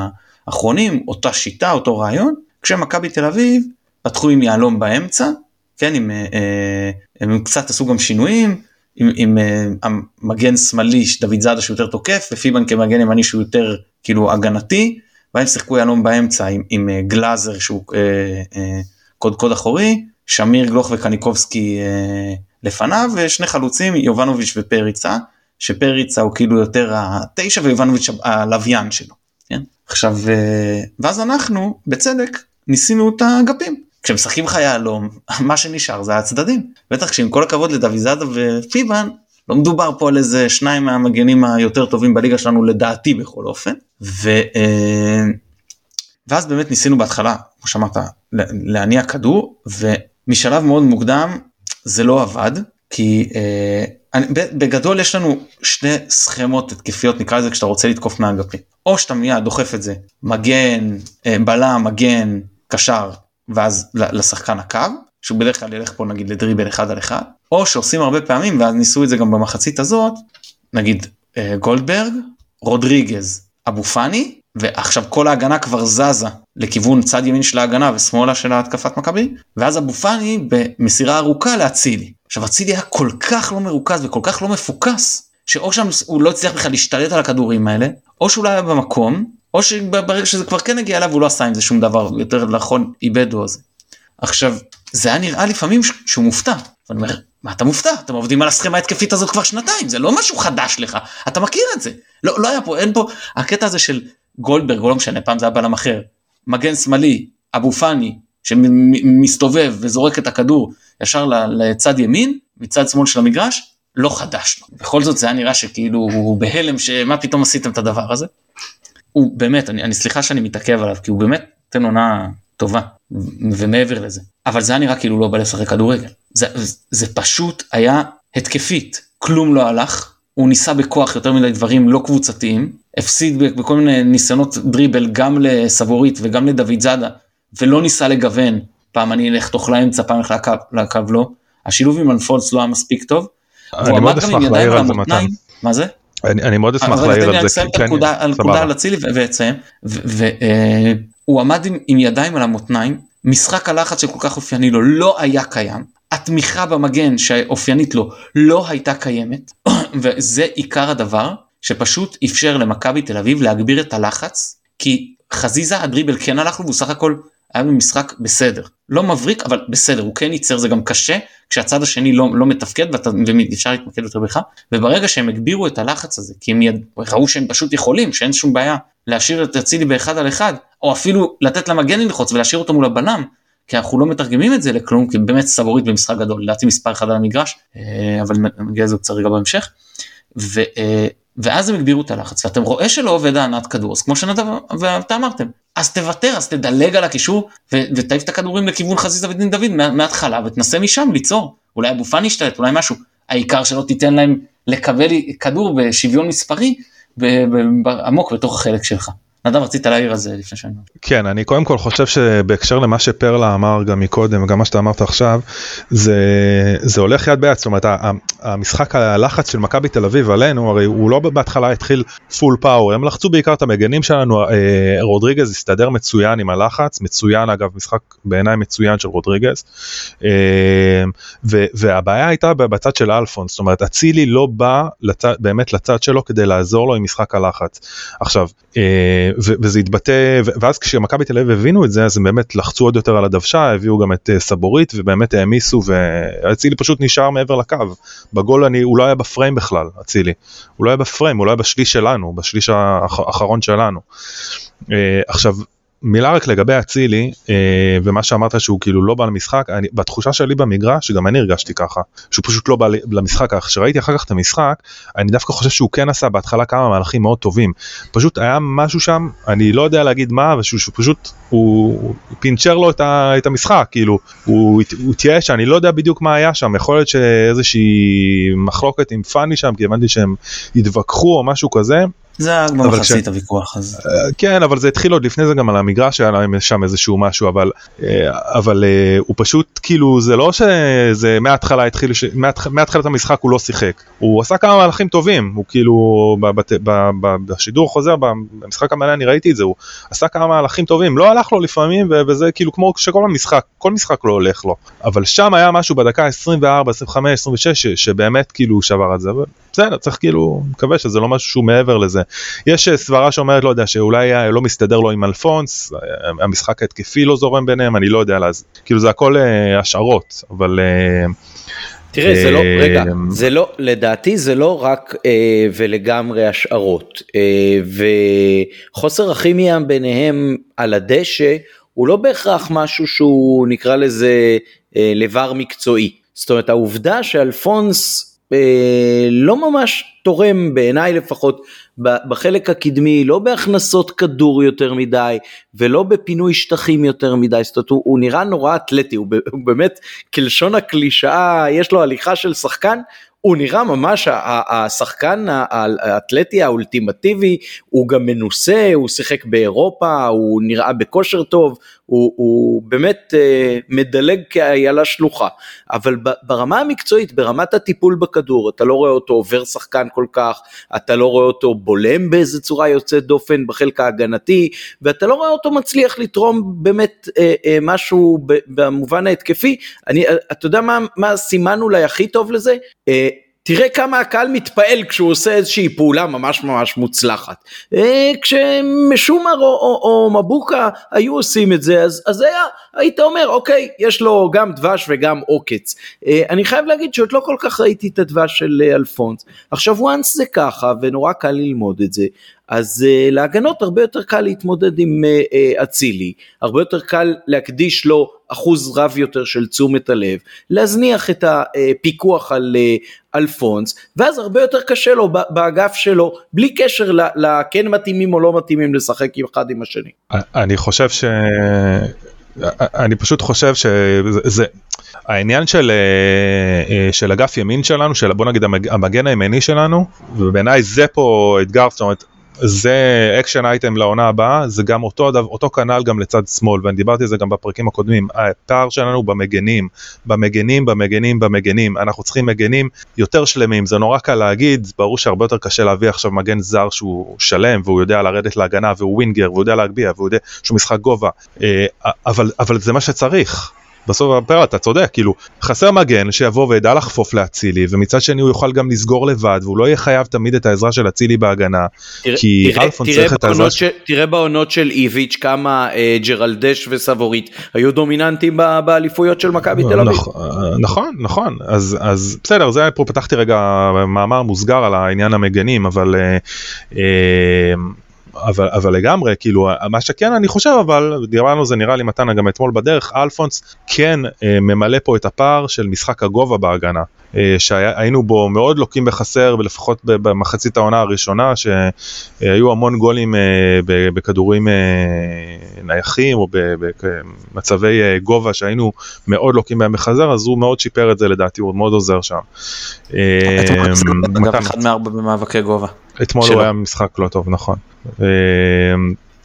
האחרונים אותה שיטה אותו רעיון כשמכבי תל אביב פתחו עם יהלום באמצע כן עם אה, אה, הם קצת עשו גם שינויים עם, עם המגן שמאלי דוד זאדה שהוא יותר תוקף ופיבן כמגן ימני שהוא יותר כאילו הגנתי והם שיחקו יהלום באמצע עם, עם גלאזר שהוא אה, אה, קוד קוד אחורי שמיר גלוך וקניקובסקי אה, לפניו ושני חלוצים יובנוביץ' ופריצה שפריצה הוא כאילו יותר התשע ויובנוביץ' הלוויין שלו. כן? עכשיו אה, ואז אנחנו בצדק ניסינו את האגפים. כשמשחקים לך יהלום מה שנשאר זה הצדדים בטח שעם כל הכבוד לדויזאדה ופיבן לא מדובר פה על איזה שניים מהמגנים היותר טובים בליגה שלנו לדעתי בכל אופן ו, אה, ואז באמת ניסינו בהתחלה כמו שאמרת להניע כדור ומשלב מאוד מוקדם זה לא עבד כי אה, אני, בגדול יש לנו שני סכמות התקפיות נקרא לזה כשאתה רוצה לתקוף מהאגפים או שאתה מיד דוחף את זה מגן אה, בלם מגן קשר ואז לשחקן הקו שהוא בדרך כלל ילך פה נגיד לדריבל אחד על אחד או שעושים הרבה פעמים ואז ניסו את זה גם במחצית הזאת נגיד אה, גולדברג רודריגז אבו פאני ועכשיו כל ההגנה כבר זזה לכיוון צד ימין של ההגנה ושמאלה של התקפת מכבי ואז אבו פאני במסירה ארוכה להצילי. עכשיו אצילי היה כל כך לא מרוכז וכל כך לא מפוקס שאו שם הוא לא הצליח בכלל להשתלט על הכדורים האלה או שהוא לא היה במקום או שברגע שזה כבר כן הגיע אליו הוא לא עשה עם זה שום דבר יותר נכון איבדו על זה. עכשיו זה היה נראה לפעמים שהוא מופתע. אני אומר מה אתה מופתע אתם עובדים על הסכמה התקפית הזאת כבר שנתיים זה לא משהו חדש לך אתה מכיר את זה לא, לא היה פה אין פה הקטע הזה של גולדברג לא משנה פעם זה היה בלם אחר מגן שמאלי אבו פאני שמסתובב וזורק את הכדור ישר לצד ימין מצד שמאל של המגרש לא חדש לו בכל זאת זה היה נראה שכאילו הוא בהלם שמה פתאום עשיתם את הדבר הזה. הוא באמת אני, אני סליחה שאני מתעכב עליו כי הוא באמת נותן עונה טובה ומעבר לזה. אבל זה היה נראה כאילו לא בא לשחק כדורגל. זה, זה פשוט היה התקפית. כלום לא הלך הוא ניסה בכוח יותר מדי דברים לא קבוצתיים הפסיד בכל מיני ניסיונות דריבל גם לסבורית וגם לדוד זאדה ולא ניסה לגוון פעם אני אלך תוך לאמצע פעם אלך לקו, לקו לא השילוב עם אנפולס לא היה מספיק טוב. אני מאוד אשמח להעיר על זה מתן. מה זה? אני, אני מאוד אשמח להעיר על זה. אני אסיים את הנקודה על אצילי ואציין והוא עמד עם, עם ידיים על המותניים משחק הלחץ שכל כך אופייני לו לא היה קיים התמיכה במגן שאופיינית לו לא הייתה קיימת וזה עיקר הדבר שפשוט אפשר למכבי תל אביב להגביר את הלחץ כי חזיזה הדריבל כן הלך לו והוא סך הכל היה במשחק בסדר. לא מבריק אבל בסדר. הוא כן ייצר זה גם קשה כשהצד השני לא, לא מתפקד ואפשר להתמקד יותר בך. וברגע שהם הגבירו את הלחץ הזה כי הם יד, ראו שהם פשוט יכולים שאין שום בעיה להשאיר את אצילי באחד על אחד או אפילו לתת למגן ללחוץ ולהשאיר אותו מול הבלם כי אנחנו לא מתרגמים את זה לכלום כי באמת סבורית במשחק גדול. לדעתי מספר אחד על המגרש אה, אבל נגיע לזה קצת רגע בהמשך. ו, אה, ואז הם הגבירו את הלחץ ואתם רואה שלא עובד הענת כדור אז כמו שנדב ואתה אמרתם אז תוותר אז תדלג על הקישור ותעיף את הכדורים לכיוון חזיזה ודין דוד מההתחלה ותנסה משם ליצור. אולי אבו פאני ישתלט אולי משהו. העיקר שלא תיתן להם לקבל כדור בשוויון מספרי עמוק בתוך החלק שלך נדב רצית להעיר על זה לפני שאני... כן אני קודם כל חושב שבהקשר למה שפרלה אמר גם מקודם וגם מה שאתה אמרת עכשיו זה זה הולך יד ביד. זאת אומרת המשחק הלחץ של מכבי תל אביב עלינו הרי הוא לא בהתחלה התחיל פול פאוור הם לחצו בעיקר את המגנים שלנו אה, רודריגז הסתדר מצוין עם הלחץ מצוין אגב משחק בעיניי מצוין של רודריגז. אה, והבעיה הייתה בצד של אלפון זאת אומרת אצילי לא בא לצד, באמת לצד שלו כדי לעזור לו עם משחק הלחץ. עכשיו אה, וזה התבטא ואז כשמכבי תל אביב הבינו את זה אז הם באמת לחצו עוד יותר על הדוושה הביאו גם את סבורית ובאמת העמיסו ואצילי פשוט נשאר מעבר לקו. בגול אני הוא לא היה בפריים בכלל אצילי הוא לא היה בפריים הוא לא היה בשליש שלנו בשליש האחרון שלנו. עכשיו מילה רק לגבי אצילי אה, ומה שאמרת שהוא כאילו לא בא למשחק אני, בתחושה שלי במגרש שגם אני הרגשתי ככה שהוא פשוט לא בא למשחק כשראיתי אחר כך את המשחק אני דווקא חושב שהוא כן עשה בהתחלה כמה מהלכים מאוד טובים. פשוט היה משהו שם אני לא יודע להגיד מה ושהוא פשוט הוא פינצ'ר לו את, ה, את המשחק כאילו הוא התייאש אני לא יודע בדיוק מה היה שם יכול להיות שאיזושהי מחלוקת עם פאני שם כי הבנתי שהם התווכחו או משהו כזה זה היה כמו מחצית הוויכוח הזה. אה, כן אבל זה התחיל עוד לפני זה גם על המגרש היה להם שם איזשהו משהו אבל אה, אבל אה, הוא פשוט כאילו זה לא שזה מההתחלה התחיל מהתחלת המשחק הוא לא שיחק הוא עשה כמה מהלכים טובים הוא כאילו בשידור חוזר במשחק המלא אני ראיתי את זה הוא עשה כמה מהלכים טובים לא הלך לו לפעמים וזה כאילו כמו שכל המשחק כל משחק לא הולך לו אבל שם היה משהו בדקה 24 25 26 שבאמת כאילו שבר את זה בסדר צריך כאילו מקווה שזה לא משהו שהוא מעבר לזה יש אה, סברה שאומרת לא יודע שאולי לא מסתדר לו עם אלפונס אה, המשחק ההתקפי לא זורם ביניהם אני לא יודע אז כאילו זה הכל אה, השערות אבל. תראה, זה לא, רגע, זה לא, לדעתי זה לא רק אה, ולגמרי השערות, אה, וחוסר הכימיה ביניהם על הדשא הוא לא בהכרח משהו שהוא נקרא לזה אה, לבר מקצועי. זאת אומרת, העובדה שאלפונס אה, לא ממש תורם בעיניי לפחות בחלק הקדמי, לא בהכנסות כדור יותר מדי ולא בפינוי שטחים יותר מדי, זאת אומרת הוא, הוא נראה נורא אתלטי, הוא, הוא באמת כלשון הקלישאה, יש לו הליכה של שחקן, הוא נראה ממש השחקן האתלטי האולטימטיבי, הוא גם מנוסה, הוא שיחק באירופה, הוא נראה בכושר טוב, הוא, הוא באמת אה, מדלג כאיילה שלוחה, אבל ברמה המקצועית, ברמת הטיפול בכדור, אתה לא רואה אותו עובר שחקן כל כך, אתה לא רואה אותו בולם באיזה צורה יוצאת דופן בחלק ההגנתי, ואתה לא רואה אותו מצליח לתרום באמת אה, אה, משהו במובן ההתקפי, אני, אתה יודע מה, מה הסימן אולי הכי טוב לזה? אה, תראה כמה הקהל מתפעל כשהוא עושה איזושהי פעולה ממש ממש מוצלחת. אה, כשמשומר או, או, או מבוקה היו עושים את זה, אז, אז היה, היית אומר, אוקיי, יש לו גם דבש וגם עוקץ. אה, אני חייב להגיד שעוד לא כל כך ראיתי את הדבש של אה, אלפונס. עכשיו, once זה ככה, ונורא קל ללמוד את זה, אז uh, להגנות הרבה יותר קל להתמודד עם אצילי, uh, uh, הרבה יותר קל להקדיש לו אחוז רב יותר של תשומת הלב, להזניח את הפיקוח על אלפונס, ואז הרבה יותר קשה לו באגף שלו, בלי קשר לכן מתאימים או לא מתאימים לשחק אחד עם השני. אני חושב ש... אני פשוט חושב שזה העניין של, של אגף ימין שלנו, של בוא נגיד המגן הימני שלנו, ובעיניי זה פה אתגר, זאת אומרת זה action item לעונה הבאה זה גם אותו אותו כנ"ל גם לצד שמאל ואני דיברתי על זה גם בפרקים הקודמים. הפער שלנו במגנים במגנים במגנים במגנים. אנחנו צריכים מגנים יותר שלמים. זה נורא קל להגיד ברור שהרבה יותר קשה להביא עכשיו מגן זר שהוא שלם והוא יודע לרדת להגנה והוא ווינגר והוא יודע להגביה והוא יודע שהוא משחק גובה. אה, אבל אבל זה מה שצריך בסוף הפרע אתה צודק כאילו חסר מגן שיבוא וידע לחפוף לאצילי ומצד שני הוא יוכל גם לסגור לבד והוא לא יהיה חייב תמיד את העזרה של אצילי בהגנה תראה, כי תראה, אלפון תראה צריך את העזרה ש... תראה בעונות של איביץ' כמה אה, ג'רלדש וסבורית היו דומיננטים באליפויות של מכבי תל אביב. נכון נכון נכון אז אז בסדר זה פה פתחתי רגע מאמר מוסגר על העניין המגנים אבל. אה, אה, אבל, אבל לגמרי, כאילו, מה שכן אני חושב, אבל דיברנו זה נראה לי מתנה גם אתמול בדרך, אלפונס כן אה, ממלא פה את הפער של משחק הגובה בהגנה, אה, שהיינו בו מאוד לוקים בחסר, ולפחות במחצית העונה הראשונה, שהיו המון גולים אה, בכדורים אה, נייחים, או במצבי אה, גובה שהיינו מאוד לוקים בהם בחזר, אז הוא מאוד שיפר את זה לדעתי, הוא מאוד עוזר שם. אה, אגב, אחד מארבע במאבקי גובה. אתמול הוא היה משחק לא טוב, נכון. אמ,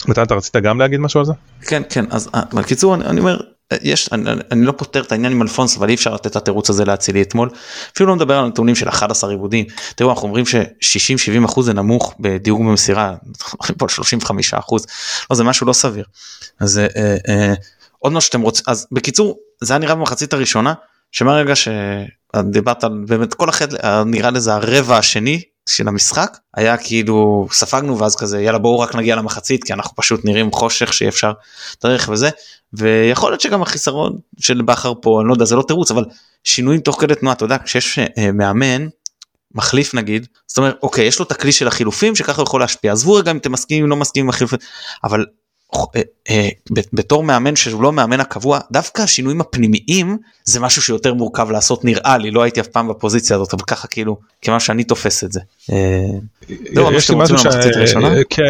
מתן אתה רצית גם להגיד משהו על זה? כן כן אז אה, בקיצור אני, אני אומר יש אני, אני לא פותר את העניין עם אלפונס אבל אי אפשר לתת את התירוץ הזה להצילי אתמול. אפילו לא מדבר על נתונים של 11 עיבודים. תראו אנחנו אומרים ש-60-70 אחוז זה נמוך בדיוג במסירה פה על 35 אחוז. לא זה משהו לא סביר. אז אה, אה, עוד מה שאתם רוצים אז בקיצור זה היה נראה במחצית הראשונה שמהרגע שדיברת על באמת כל החד נראה לזה הרבע השני של המשחק היה כאילו ספגנו ואז כזה יאללה בואו רק נגיע למחצית כי אנחנו פשוט נראים חושך שאי אפשר דרך וזה. ויכול להיות שגם החיסרון של בכר פה אני לא יודע זה לא תירוץ אבל שינויים תוך כדי תנועה אתה יודע כשיש אה, מאמן מחליף נגיד זאת אומרת אוקיי יש לו את הכלי של החילופים שככה יכול להשפיע. עזבו רגע אם אתם מסכימים לא מסכימים עם החילופים אבל בתור מאמן שהוא לא מאמן הקבוע דווקא השינויים הפנימיים זה משהו שיותר מורכב לעשות נראה לי לא הייתי אף פעם בפוזיציה הזאת אבל ככה כאילו כמה שאני תופס את זה. אה,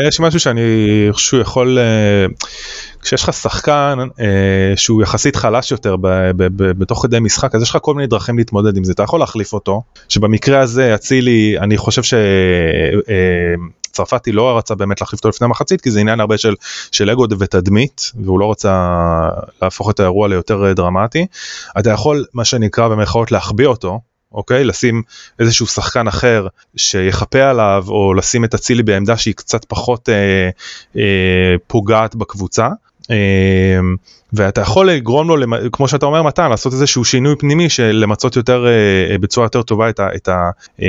יש לי משהו שאני חושב שהוא יכול כשיש לך שחקן שהוא יחסית חלש יותר בתוך כדי משחק אז יש לך כל מיני דרכים להתמודד עם זה אתה יכול להחליף אותו שבמקרה הזה אצילי אני חושב ש... צרפתי לא רצה באמת להחליף אותו לפני המחצית כי זה עניין הרבה של, של אגו ותדמית והוא לא רצה להפוך את האירוע ליותר אה, דרמטי. אתה יכול מה שנקרא במרכאות להחביא אותו אוקיי לשים איזשהו שחקן אחר שיחפה עליו או לשים את אצילי בעמדה שהיא קצת פחות אה, אה, פוגעת בקבוצה. אה, ואתה יכול לגרום לו כמו שאתה אומר מתן לעשות איזשהו שינוי פנימי של למצות יותר אה, אה, בצורה יותר טובה את, ה, את, ה, אה,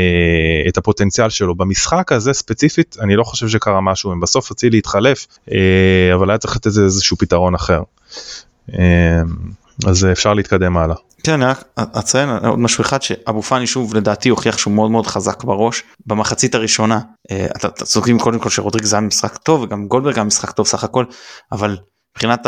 את הפוטנציאל שלו במשחק הזה ספציפית אני לא חושב שקרה משהו אם בסוף אצילי להתחלף אבל היה צריך לתת איזשהו פתרון אחר אז אפשר להתקדם הלאה. כן, אני רק אציין עוד משהו אחד שאבו פאני שוב לדעתי הוכיח שהוא מאוד מאוד חזק בראש במחצית הראשונה. אתה צודקים קודם כל שרודריג זה היה משחק טוב וגם גולדברג היה משחק טוב סך הכל אבל מבחינת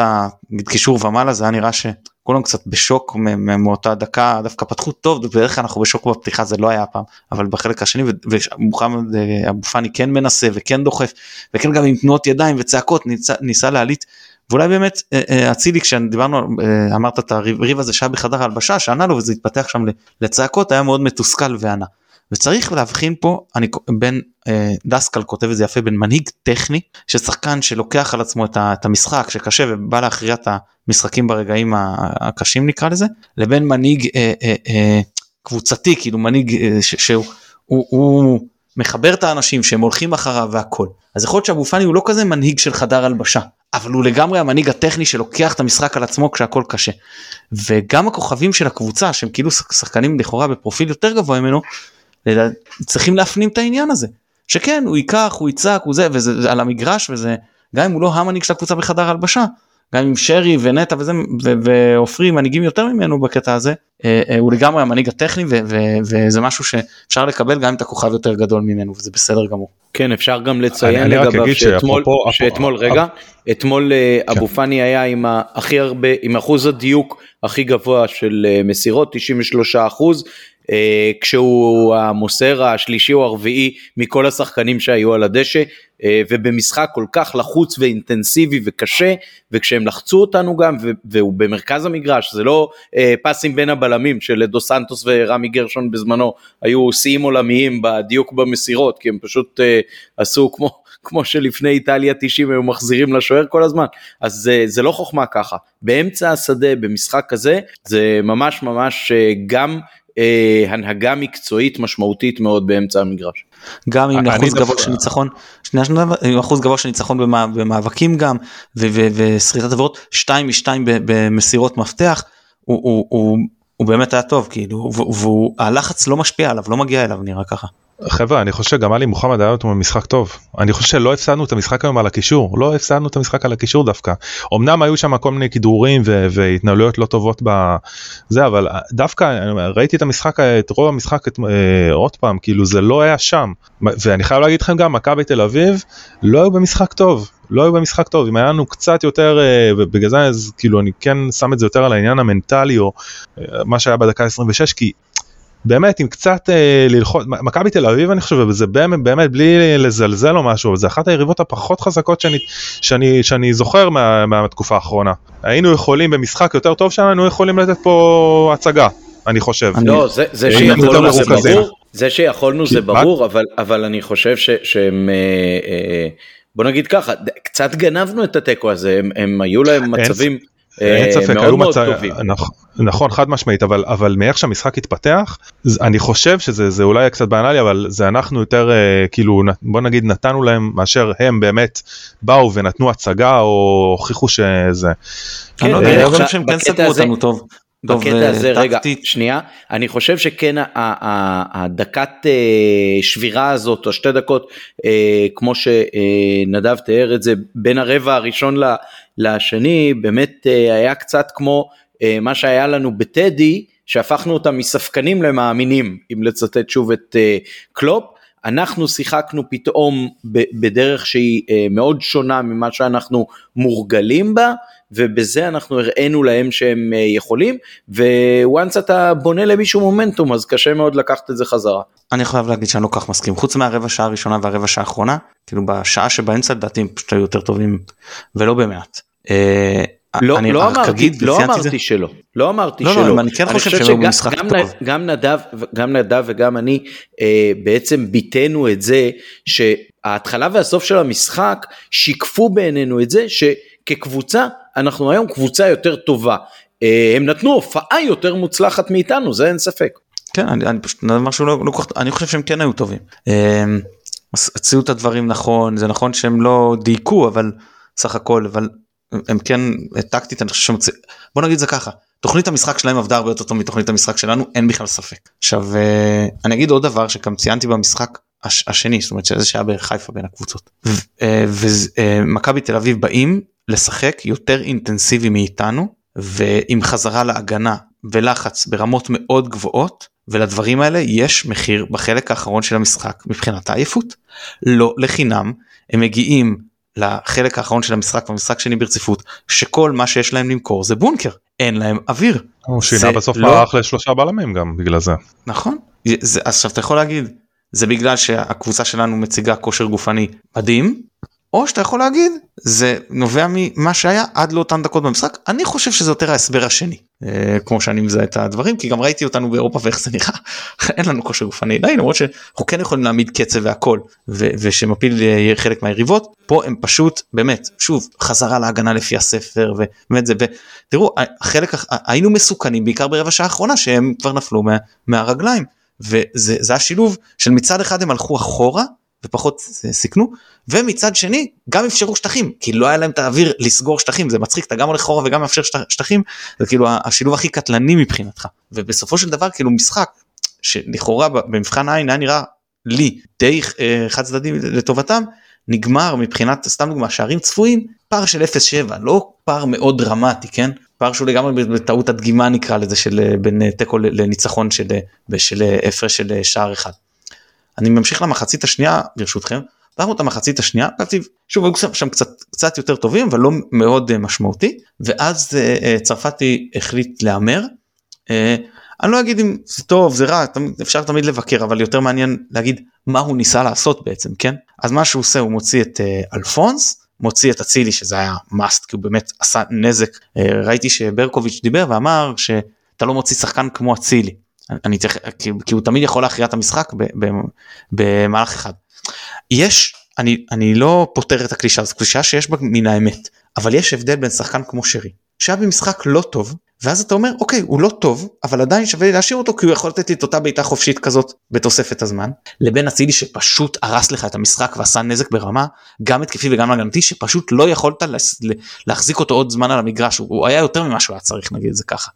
הקישור ומעלה זה היה נראה שכולם קצת בשוק מאותה דקה דווקא פתחו טוב בדרך כלל אנחנו בשוק בפתיחה זה לא היה פעם אבל בחלק השני ומוחמד אה, אבו פאני כן מנסה וכן דוחף וכן גם עם תנועות ידיים וצעקות ניסה, ניסה להעליט ואולי באמת אה, אה, אצילי כשדיברנו אמרת את הריב הזה שהיה בחדר ההלבשה שענה לו וזה התפתח שם לצעקות היה מאוד מתוסכל וענה. וצריך להבחין פה אני בין אה, דסקל כותב את זה יפה בין מנהיג טכני ששחקן שלוקח על עצמו את, המשחק שקשה ובא להכריע את המשחקים ברגעים הקשים נקרא לזה לבין מנהיג אה, אה, אה, קבוצתי כאילו מנהיג אה, שהוא הוא, הוא מחבר את האנשים שהם הולכים אחריו והכל אז יכול להיות שאבו פאני הוא לא כזה מנהיג של חדר הלבשה אבל הוא לגמרי המנהיג הטכני שלוקח את המשחק על עצמו כשהכל קשה. וגם הכוכבים של הקבוצה שהם כאילו שחקנים לכאורה בפרופיל יותר גבוה ממנו צריכים להפנים את העניין הזה שכן הוא ייקח הוא יצעק הוא זה וזה על המגרש וזה גם אם הוא לא המנהיג של הקבוצה בחדר הלבשה גם עם שרי ונטע וזה ועופרי מנהיגים יותר ממנו בקטע הזה אה, אה, הוא לגמרי המנהיג הטכני וזה משהו שאפשר לקבל גם אם אתה כוכב יותר גדול ממנו וזה בסדר גמור. כן אפשר גם לציין לגביו שאתמול, שאתמול רגע אתמול אה, כן. אבו פאני היה עם הכי הרבה עם אחוז הדיוק הכי גבוה של מסירות 93 אחוז כשהוא המוסר השלישי או הרביעי מכל השחקנים שהיו על הדשא אה, ובמשחק כל כך לחוץ ואינטנסיבי וקשה וכשהם לחצו אותנו גם והוא במרכז המגרש זה לא אה, פסים בין הבלמים של דו סנטוס ורמי גרשון בזמנו היו שיאים עולמיים בדיוק במסירות כי הם פשוט עשו כמו כמו שלפני איטליה 90 היו מחזירים לשוער כל הזמן. אז זה, זה לא חוכמה ככה. באמצע השדה במשחק כזה זה ממש ממש גם אה, הנהגה מקצועית משמעותית מאוד באמצע המגרש. גם עם אחוז גבוה של ניצחון, שנייה שנייה, עם אחוז גבוה של ניצחון במאבקים גם ושריטת עבירות, 2 מ-2 במסירות מפתח, הוא, הוא, הוא, הוא באמת היה טוב כאילו והלחץ לא משפיע עליו לא מגיע אליו נראה ככה. חבר'ה אני חושב גם עלי מוחמד היה אותו במשחק טוב. אני חושב שלא הפסדנו את המשחק היום על הקישור. לא הפסדנו את המשחק על הקישור דווקא. אמנם היו שם כל מיני כדרורים והתנהלויות לא טובות בזה אבל דווקא ראיתי את המשחק את רוב המשחק את, אה, עוד פעם כאילו זה לא היה שם. ואני חייב להגיד לכם גם מכבי תל אביב לא היו במשחק טוב. לא היו במשחק טוב. אם היה לנו קצת יותר אה, ובגלל זה אז כאילו אני כן שם את זה יותר על העניין המנטלי או אה, מה שהיה בדקה 26 כי באמת עם קצת אה, ללחוץ, מכבי תל אביב אני חושב, וזה באמת, באמת בלי לזלזל או משהו, זה אחת היריבות הפחות חזקות שאני, שאני, שאני זוכר מה, מהתקופה האחרונה. היינו יכולים במשחק יותר טוב שלנו, יכולים לתת פה הצגה, אני חושב. לא, זה, זה שיכולנו זה ברור, זה שיכולנו זה ברור, אבל, אבל אני חושב ש, שהם... אה, אה, בוא נגיד ככה, קצת גנבנו את התיקו הזה, הם, הם היו להם מצבים אין אה, ספק, מאוד היו מאוד מצב, טובים. נכ- נכון חד משמעית אבל אבל מאיך שהמשחק התפתח אני חושב שזה זה אולי קצת בנאלי אבל זה אנחנו יותר אה, כאילו נ- בוא נגיד נתנו להם מאשר הם באמת באו ונתנו הצגה או הוכיחו שזה. אני לא אה, יודע, אני עכשיו, חושב שהם כן סגרו אותנו טוב. טוב, בקטע אה, הזה, רגע, טקטית. שנייה, אני חושב שכן הדקת אה, שבירה הזאת, או שתי דקות, אה, כמו שנדב תיאר את זה, בין הרבע הראשון לשני, באמת אה, היה קצת כמו אה, מה שהיה לנו בטדי, שהפכנו אותם מספקנים למאמינים, אם לצטט שוב את אה, קלופ. אנחנו שיחקנו פתאום בדרך שהיא מאוד שונה ממה שאנחנו מורגלים בה, ובזה אנחנו הראינו להם שהם יכולים, וואנס אתה בונה למישהו מומנטום אז קשה מאוד לקחת את זה חזרה. אני חייב להגיד שאני לא כך מסכים חוץ מהרבע שעה הראשונה והרבע שעה האחרונה כאילו בשעה שבאמצע לדעתי הם פשוט היו יותר טובים ולא במעט. אה, לא, אני לא רק אמרתי, אגיד, לא אמרתי שלא, לא אמרתי לא, לא, שלא. אבל אני כן חושב שהם שגם- גם טוב. גם נדב, גם נדב וגם אני אה, בעצם ביטאנו את זה שההתחלה והסוף של המשחק שיקפו בעינינו את זה שכקבוצה אנחנו היום קבוצה יותר טובה. אה, הם נתנו הופעה יותר מוצלחת מאיתנו זה אין ספק. כן אני, אני פשוט משהו לא, לא כך אני חושב שהם כן היו טובים. אה, הציעו את הדברים נכון זה נכון שהם לא דייקו אבל סך הכל אבל הם כן טקטית אני חושב שהם צ- בוא נגיד זה ככה תוכנית המשחק שלהם עבדה הרבה יותר טוב מתוכנית המשחק שלנו אין בכלל ספק. עכשיו אה, אני אגיד עוד דבר שגם ציינתי במשחק הש, השני זאת אומרת שזה שהיה בחיפה בין הקבוצות ומכבי תל אביב באים לשחק יותר אינטנסיבי מאיתנו ועם חזרה להגנה ולחץ ברמות מאוד גבוהות ולדברים האלה יש מחיר בחלק האחרון של המשחק מבחינת העייפות. לא לחינם הם מגיעים לחלק האחרון של המשחק במשחק שני ברציפות שכל מה שיש להם למכור זה בונקר אין להם אוויר. הוא שינה זה בסוף לא- מערך לשלושה בלמים גם בגלל זה. נכון. זה, עכשיו אתה יכול להגיד זה בגלל שהקבוצה שלנו מציגה כושר גופני מדהים או שאתה יכול להגיד זה נובע ממה שהיה עד לאותן דקות במשחק. אני חושב שזה יותר ההסבר השני כמו שאני מזהה את הדברים כי גם ראיתי אותנו באירופה ואיך זה נראה. אין לנו כושר גופני די למרות שאנחנו כן יכולים להעמיד קצב והכל ו- ושמפיל אה, חלק מהיריבות. פה הם פשוט באמת שוב חזרה להגנה לפי הספר ובאמת זה ותראו חלק היינו מסוכנים בעיקר ברבע שעה האחרונה שהם כבר נפלו מה, מהרגליים. וזה זה השילוב של מצד אחד הם הלכו אחורה ופחות סיכנו ומצד שני גם אפשרו שטחים כי לא היה להם את האוויר לסגור שטחים זה מצחיק אתה גם הולך אחורה וגם מאפשר שט- שטחים זה כאילו השילוב הכי קטלני מבחינתך ובסופו של דבר כאילו משחק שלכאורה במבחן העין היה נראה לי די אה, חד צדדי לטובתם נגמר מבחינת סתם דוגמה שערים צפויים פער של 0.7 לא פער מאוד דרמטי כן פער שהוא לגמרי בטעות הדגימה נקרא לזה של אה, בין אה, תיקו לניצחון של הפרש של שער אחד. אני ממשיך למחצית השנייה ברשותכם. פתחנו את המחצית השנייה, שוב היו שם קצת קצת יותר טובים אבל לא מאוד אה, משמעותי ואז אה, אה, צרפתי החליט להמר. אני לא אגיד אם זה טוב זה רע אפשר תמיד לבקר אבל יותר מעניין להגיד מה הוא ניסה לעשות בעצם כן אז מה שהוא עושה הוא מוציא את אלפונס מוציא את אצילי שזה היה must כי הוא באמת עשה נזק ראיתי שברקוביץ' דיבר ואמר שאתה לא מוציא שחקן כמו אצילי אני צריך כי, כי הוא תמיד יכול להכריע את המשחק במהלך אחד. יש אני אני לא פותר את הקלישה זו קלישה שיש בה מן האמת אבל יש הבדל בין שחקן כמו שרי שהיה במשחק לא טוב ואז אתה אומר אוקיי הוא לא טוב אבל עדיין שווה לי להשאיר אותו כי הוא יכול לתת לי את אותה בעיטה חופשית כזאת בתוספת הזמן לבין אצילי שפשוט הרס לך את המשחק ועשה נזק ברמה גם התקפי וגם הגנתי שפשוט לא יכולת להחזיק אותו עוד זמן על המגרש הוא, היה יותר ממה שהוא היה צריך נגיד את זה ככה.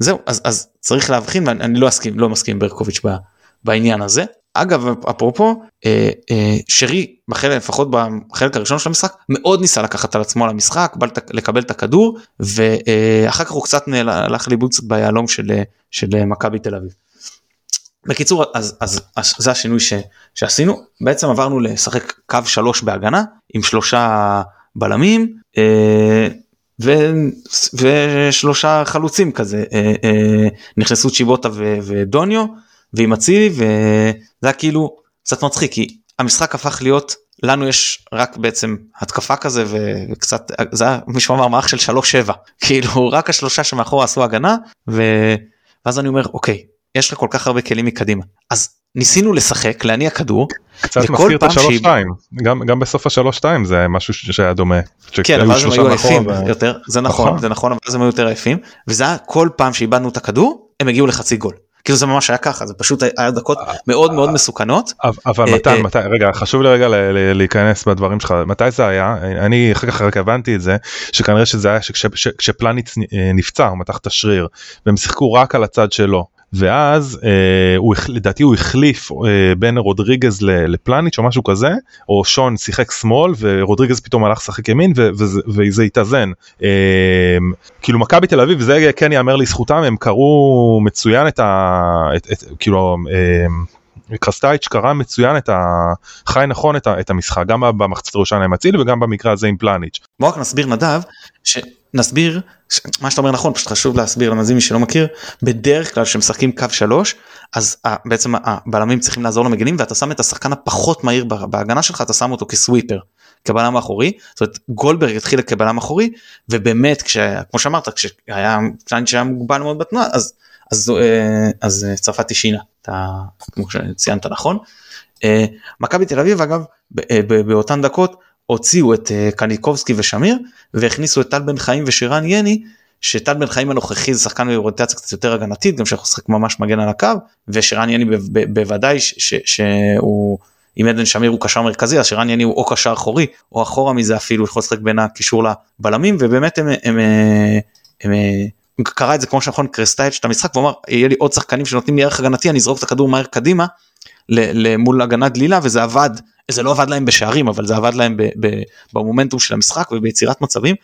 אה, זהו אז אז צריך להבחין ואני לא אסכים לא מסכים ברקוביץ' ב- בעניין הזה. אגב אפרופו אה, אה, שרי בחלק לפחות בחלק הראשון של המשחק מאוד ניסה לקחת על עצמו למשחק בא לת- לקבל את הכדור ואחר כך הוא קצת נעל- הלך לאיבוד קצת ביהלום של אה, של אה, מכבי תל אביב. בקיצור אז, אז, אז זה השינוי ש, שעשינו בעצם עברנו לשחק קו שלוש בהגנה עם שלושה בלמים אה, ושלושה חלוצים כזה אה, אה, נכנסו צ'יבוטה ו, ודוניו ועם אצילי וזה היה כאילו קצת מצחיק כי המשחק הפך להיות לנו יש רק בעצם התקפה כזה ו- וקצת זה היה מישהו אמר מערך של 3-7 כאילו רק השלושה שמאחורה עשו הגנה ו... ואז אני אומר אוקיי יש לך כל כך הרבה כלים מקדימה. אז ניסינו לשחק להניע כדור. קצת מזכיר את השלוש שתיים, גם גם בסוף השלוש שתיים זה משהו שהיה דומה. כן אבל אז הם היו עייפים ו- יותר זה נכון נכון. זה נכון אבל אז הם היו יותר עייפים וזה היה כל פעם שאיבדנו את הכדור הם הגיעו לחצי גול. כאילו זה ממש היה ככה זה פשוט היה דקות מאוד מאוד מסוכנות אבל- אה, מתן, אה. מתי, רגע, חשוב לי רגע להיכנס בדברים שלך, מתי זה היה? אני אחר כך רק הבנתי את זה, שכנראה שזה היה כשפלניץ אה, נפצע, הוא מתח את השריר, והם שיחקו רק על הצד שלו. ואז אה, הוא, לדעתי הוא החליף אה, בין רודריגז לפלניץ' או משהו כזה, או שון שיחק שמאל ורודריגז פתאום הלך לשחק ימין וזה- התאזן. אה, כאילו מכבי תל אביב, זה כן ייאמר לזכותם, הם קראו מצוין את ה... את, את, כאילו... אה, קרסטייץ' קרא מצוין את ה... חי נכון את, ה... את המשחק גם במחצית הראשונה עם אצילי וגם במקרה הזה עם פלניץ'. בוא רק נסביר נדב שנסביר ש- מה שאתה אומר נכון פשוט חשוב להסביר למאזין מי שלא מכיר בדרך כלל כשמשחקים קו שלוש אז ה- בעצם הבלמים צריכים לעזור למגנים ואתה שם את השחקן הפחות מהיר בה- בהגנה שלך אתה שם אותו כסוויפר כבלם אחורי זאת אומרת גולדברג התחיל כבלם אחורי ובאמת כש, כמו שאמרת כשהיה פלניץ' שהיה מוגבל מאוד בתנועה אז אז אה, אז אה, צרפתי שינה כמו שציינת נכון. אה, מכבי תל אביב אגב באותן דקות הוציאו את קניקובסקי ושמיר והכניסו את טל בן חיים ושירן יני שטל בן חיים הנוכחי זה שחקן באוריינטציה קצת יותר הגנתית גם שיכול לשחק ממש מגן על הקו ושירן יני בוודאי שהוא אם עדן שמיר הוא קשר מרכזי אז שירן יני הוא או קשר אחורי או אחורה מזה אפילו יכול לשחק בין הקישור לבלמים ובאמת הם, הם, הם, הם, הם קרא את זה כמו שנכון קרסטייץ' את המשחק ואמר יהיה לי עוד שחקנים שנותנים לי ערך הגנתי אני אזרוק את הכדור מהר קדימה ל- ל- מול הגנה דלילה וזה עבד. זה לא עבד להם בשערים אבל זה עבד להם במומנטום של המשחק וביצירת מצבים.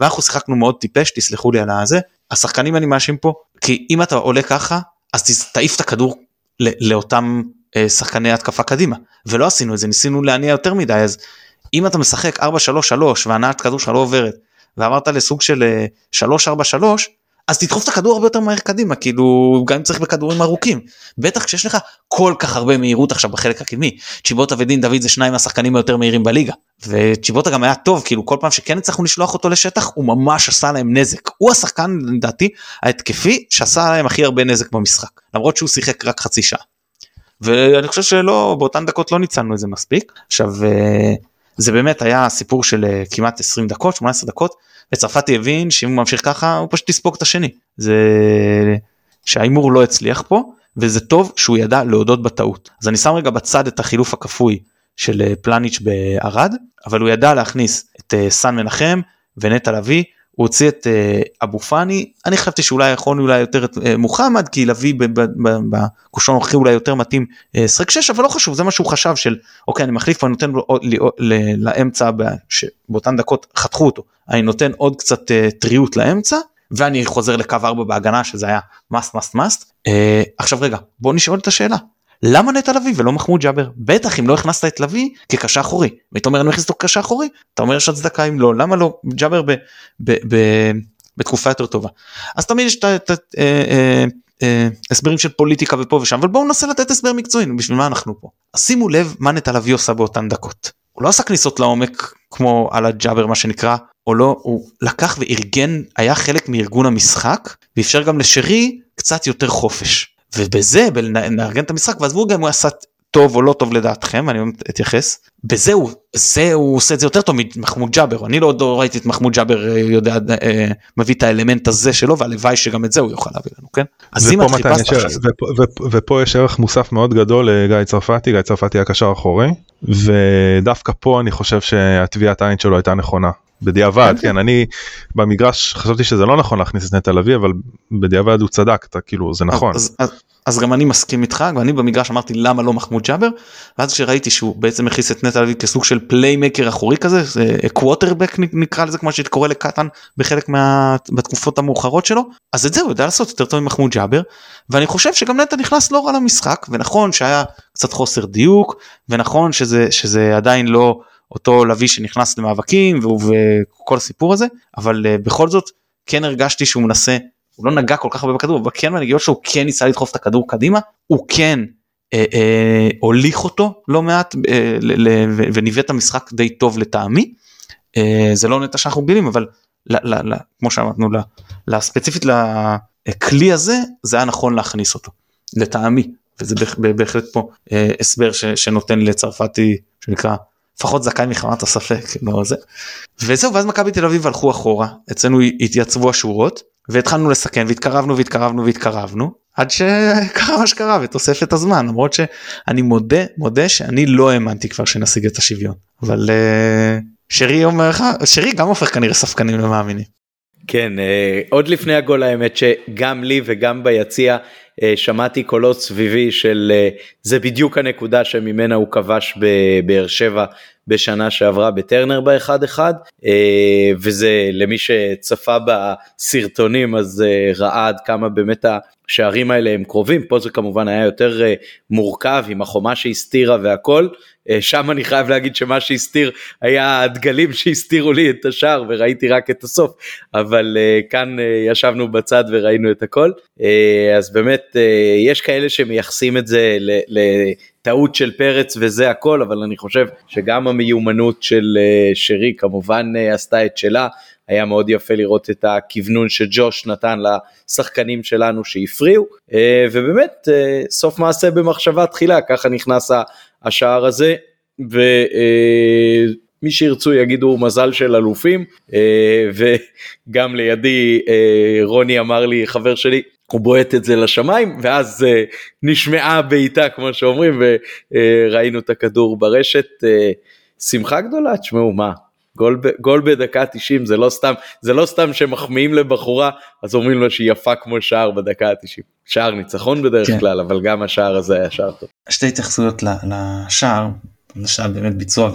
ואנחנו שיחקנו מאוד טיפש תסלחו לי על הזה. השחקנים אני מאשים פה כי אם אתה עולה ככה אז תעיף את הכדור לאותם אה, שחקני התקפה קדימה. ולא עשינו את זה ניסינו להניע יותר מדי. אז אם אתה משחק 4-3-3 והנעת כדור שלך לא עוברת ועברת לסוג של אה, 3-4-3 אז תדחוף את הכדור הרבה יותר מהר קדימה כאילו גם אם צריך בכדורים ארוכים. בטח כשיש לך כל כך הרבה מהירות עכשיו בחלק הקדמי. צ'יבוטה ודין דוד זה שניים מהשחקנים היותר מהירים בליגה. וצ'יבוטה גם היה טוב כאילו כל פעם שכן הצלחנו לשלוח אותו לשטח הוא ממש עשה להם נזק. הוא השחקן לדעתי ההתקפי שעשה להם הכי הרבה נזק במשחק. למרות שהוא שיחק רק חצי שעה. ואני חושב שלא באותן דקות לא ניצלנו את זה מספיק. עכשיו אה, זה באמת היה סיפור של אה, כמעט 20 דקות 18 דקות וצרפתי הבין שאם הוא ממשיך ככה הוא פשוט יספוג את השני. זה שההימור לא הצליח פה וזה טוב שהוא ידע להודות בטעות. אז אני שם רגע בצד את החילוף הכפוי של אה, פלניץ' בערד אבל הוא ידע להכניס את אה, סן מנחם ונטע לביא הוא הוציא את אה, אבו פאני. אני חשבתי שאולי יכול אולי יותר את אה, מוחמד כי לביא בקושון הנוכחי אולי יותר מתאים אה, שחק שש אבל לא חשוב זה מה שהוא חשב של אוקיי אני מחליף פה אני נותן לו לאמצע שבאותן דקות חתכו אותו. אני נותן עוד קצת טריות לאמצע ואני חוזר לקו 4 בהגנה שזה היה must must must. עכשיו רגע בוא נשאל את השאלה למה נטע לביא ולא מחמוד ג'אבר? בטח אם לא הכנסת את לביא כקשר אחורי. והיית אומר אני מכניס אותו כקשר אחורי אתה אומר יש הצדקה אם לא למה לא? ג'אבר ב, ב, ב, בתקופה יותר טובה. אז תמיד יש את ה- את ה- אה, אה, אה, של פוליטיקה ופה ושם אבל בואו ננסה לתת הסבר מקצועי בשביל מה אנחנו פה? אז שימו לב מה נטע לביא עושה באותן דקות. הוא לא עשה כניסות לעומק כמו על הג'אבר מה שנקרא או לא הוא לקח וארגן היה חלק מארגון המשחק ואפשר גם לשרי קצת יותר חופש ובזה בלארגן את המשחק ועזבו גם הוא עשה טוב או לא טוב לדעתכם אני אתייחס בזה הוא זה הוא עושה את זה יותר טוב ממחמוד ג'אבר אני לא לא ראיתי את מחמוד ג'אבר אה, יודע אה, מביא את האלמנט הזה שלו והלוואי שגם את זה הוא יוכל להביא לנו כן אז אם את חיפשת עכשיו- ופה, ופה, ופה יש ערך מוסף מאוד גדול לגיא צרפתי, גיא צרפתי היה קשר אחורי, ודווקא פה אני חושב שהטביעת העין שלו הייתה נכונה. בדיעבד, כן, כן, אני במגרש חשבתי שזה לא נכון להכניס את נטע לביא, אבל בדיעבד הוא צדק, אתה, כאילו זה נכון. אז, אז, אז גם אני מסכים איתך ואני במגרש אמרתי למה לא מחמוד ג'אבר? ואז כשראיתי שהוא בעצם הכניס את נטע לביא כסוג של playmaker אחורי כזה זה קווטרבק נקרא לזה כמו שקורא לקטן בחלק מה בתקופות המאוחרות שלו אז את זה הוא יודע לעשות יותר טוב ממחמוד ג'אבר. ואני חושב שגם נטע נכנס לא רע למשחק ונכון שהיה קצת חוסר דיוק ונכון שזה שזה עדיין לא אותו לביא שנכנס למאבקים וכל הסיפור הזה אבל uh, בכל זאת כן הרגשתי שהוא מנסה הוא לא נגע כל כך הרבה בכדור אבל כן בנגיעות שלו הוא כן ניסה לדחוף את הכדור קדימה הוא כן אה, אה, הוליך אותו לא מעט אה, ל, ל, ו- וניווט את המשחק די טוב לטעמי. אה, זה לא נטע שאנחנו רגילים אבל ל, ל, ל, כמו שאמרנו ל, ל, ספציפית לכלי הזה זה היה נכון להכניס אותו לטעמי. וזה בהחלט פה אה, הסבר ש, שנותן לצרפתי שנקרא לפחות זכאי מחמת הספק לא זה. וזהו ואז מכבי תל אביב הלכו אחורה. אצלנו התייצבו השורות והתחלנו לסכן והתקרבנו והתקרבנו והתקרבנו עד שקרה מה שקרה ותוספת הזמן למרות שאני מודה מודה שאני לא האמנתי כבר שנשיג את השוויון אבל uh, שרי אומר לך שרי גם הופך כנראה ספקנים למאמינים. כן uh, עוד לפני הגול האמת שגם לי וגם ביציע שמעתי קולות סביבי של uh, זה בדיוק הנקודה שממנה הוא כבש בבאר שבע בשנה שעברה בטרנר באחד אחד וזה למי שצפה בסרטונים אז ראה עד כמה באמת השערים האלה הם קרובים. פה זה כמובן היה יותר מורכב עם החומה שהסתירה והכל שם אני חייב להגיד שמה שהסתיר היה הדגלים שהסתירו לי את השער וראיתי רק את הסוף. אבל כאן ישבנו בצד וראינו את הכל. אז באמת יש כאלה שמייחסים את זה טעות של פרץ וזה הכל אבל אני חושב שגם המיומנות של אה, שרי כמובן אה, עשתה את שלה. היה מאוד יפה לראות את הכוונון שג'וש נתן לשחקנים שלנו שהפריעו. אה, ובאמת סוף מעשה במחשבה תחילה ככה נכנס השער הזה ומי שירצו יגידו מזל של אלופים וגם לידי רוני אמר לי חבר שלי הוא בועט את זה לשמיים ואז נשמעה בעיטה כמו שאומרים וראינו את הכדור ברשת שמחה גדולה תשמעו מה גול, גול בדקה 90 זה לא סתם זה לא סתם שמחמיאים לבחורה אז אומרים לו שהיא יפה כמו שער בדקה ה-90 שער ניצחון בדרך כן. כלל אבל גם השער הזה היה שער טוב. שתי התייחסויות לשער זה באמת ביצוע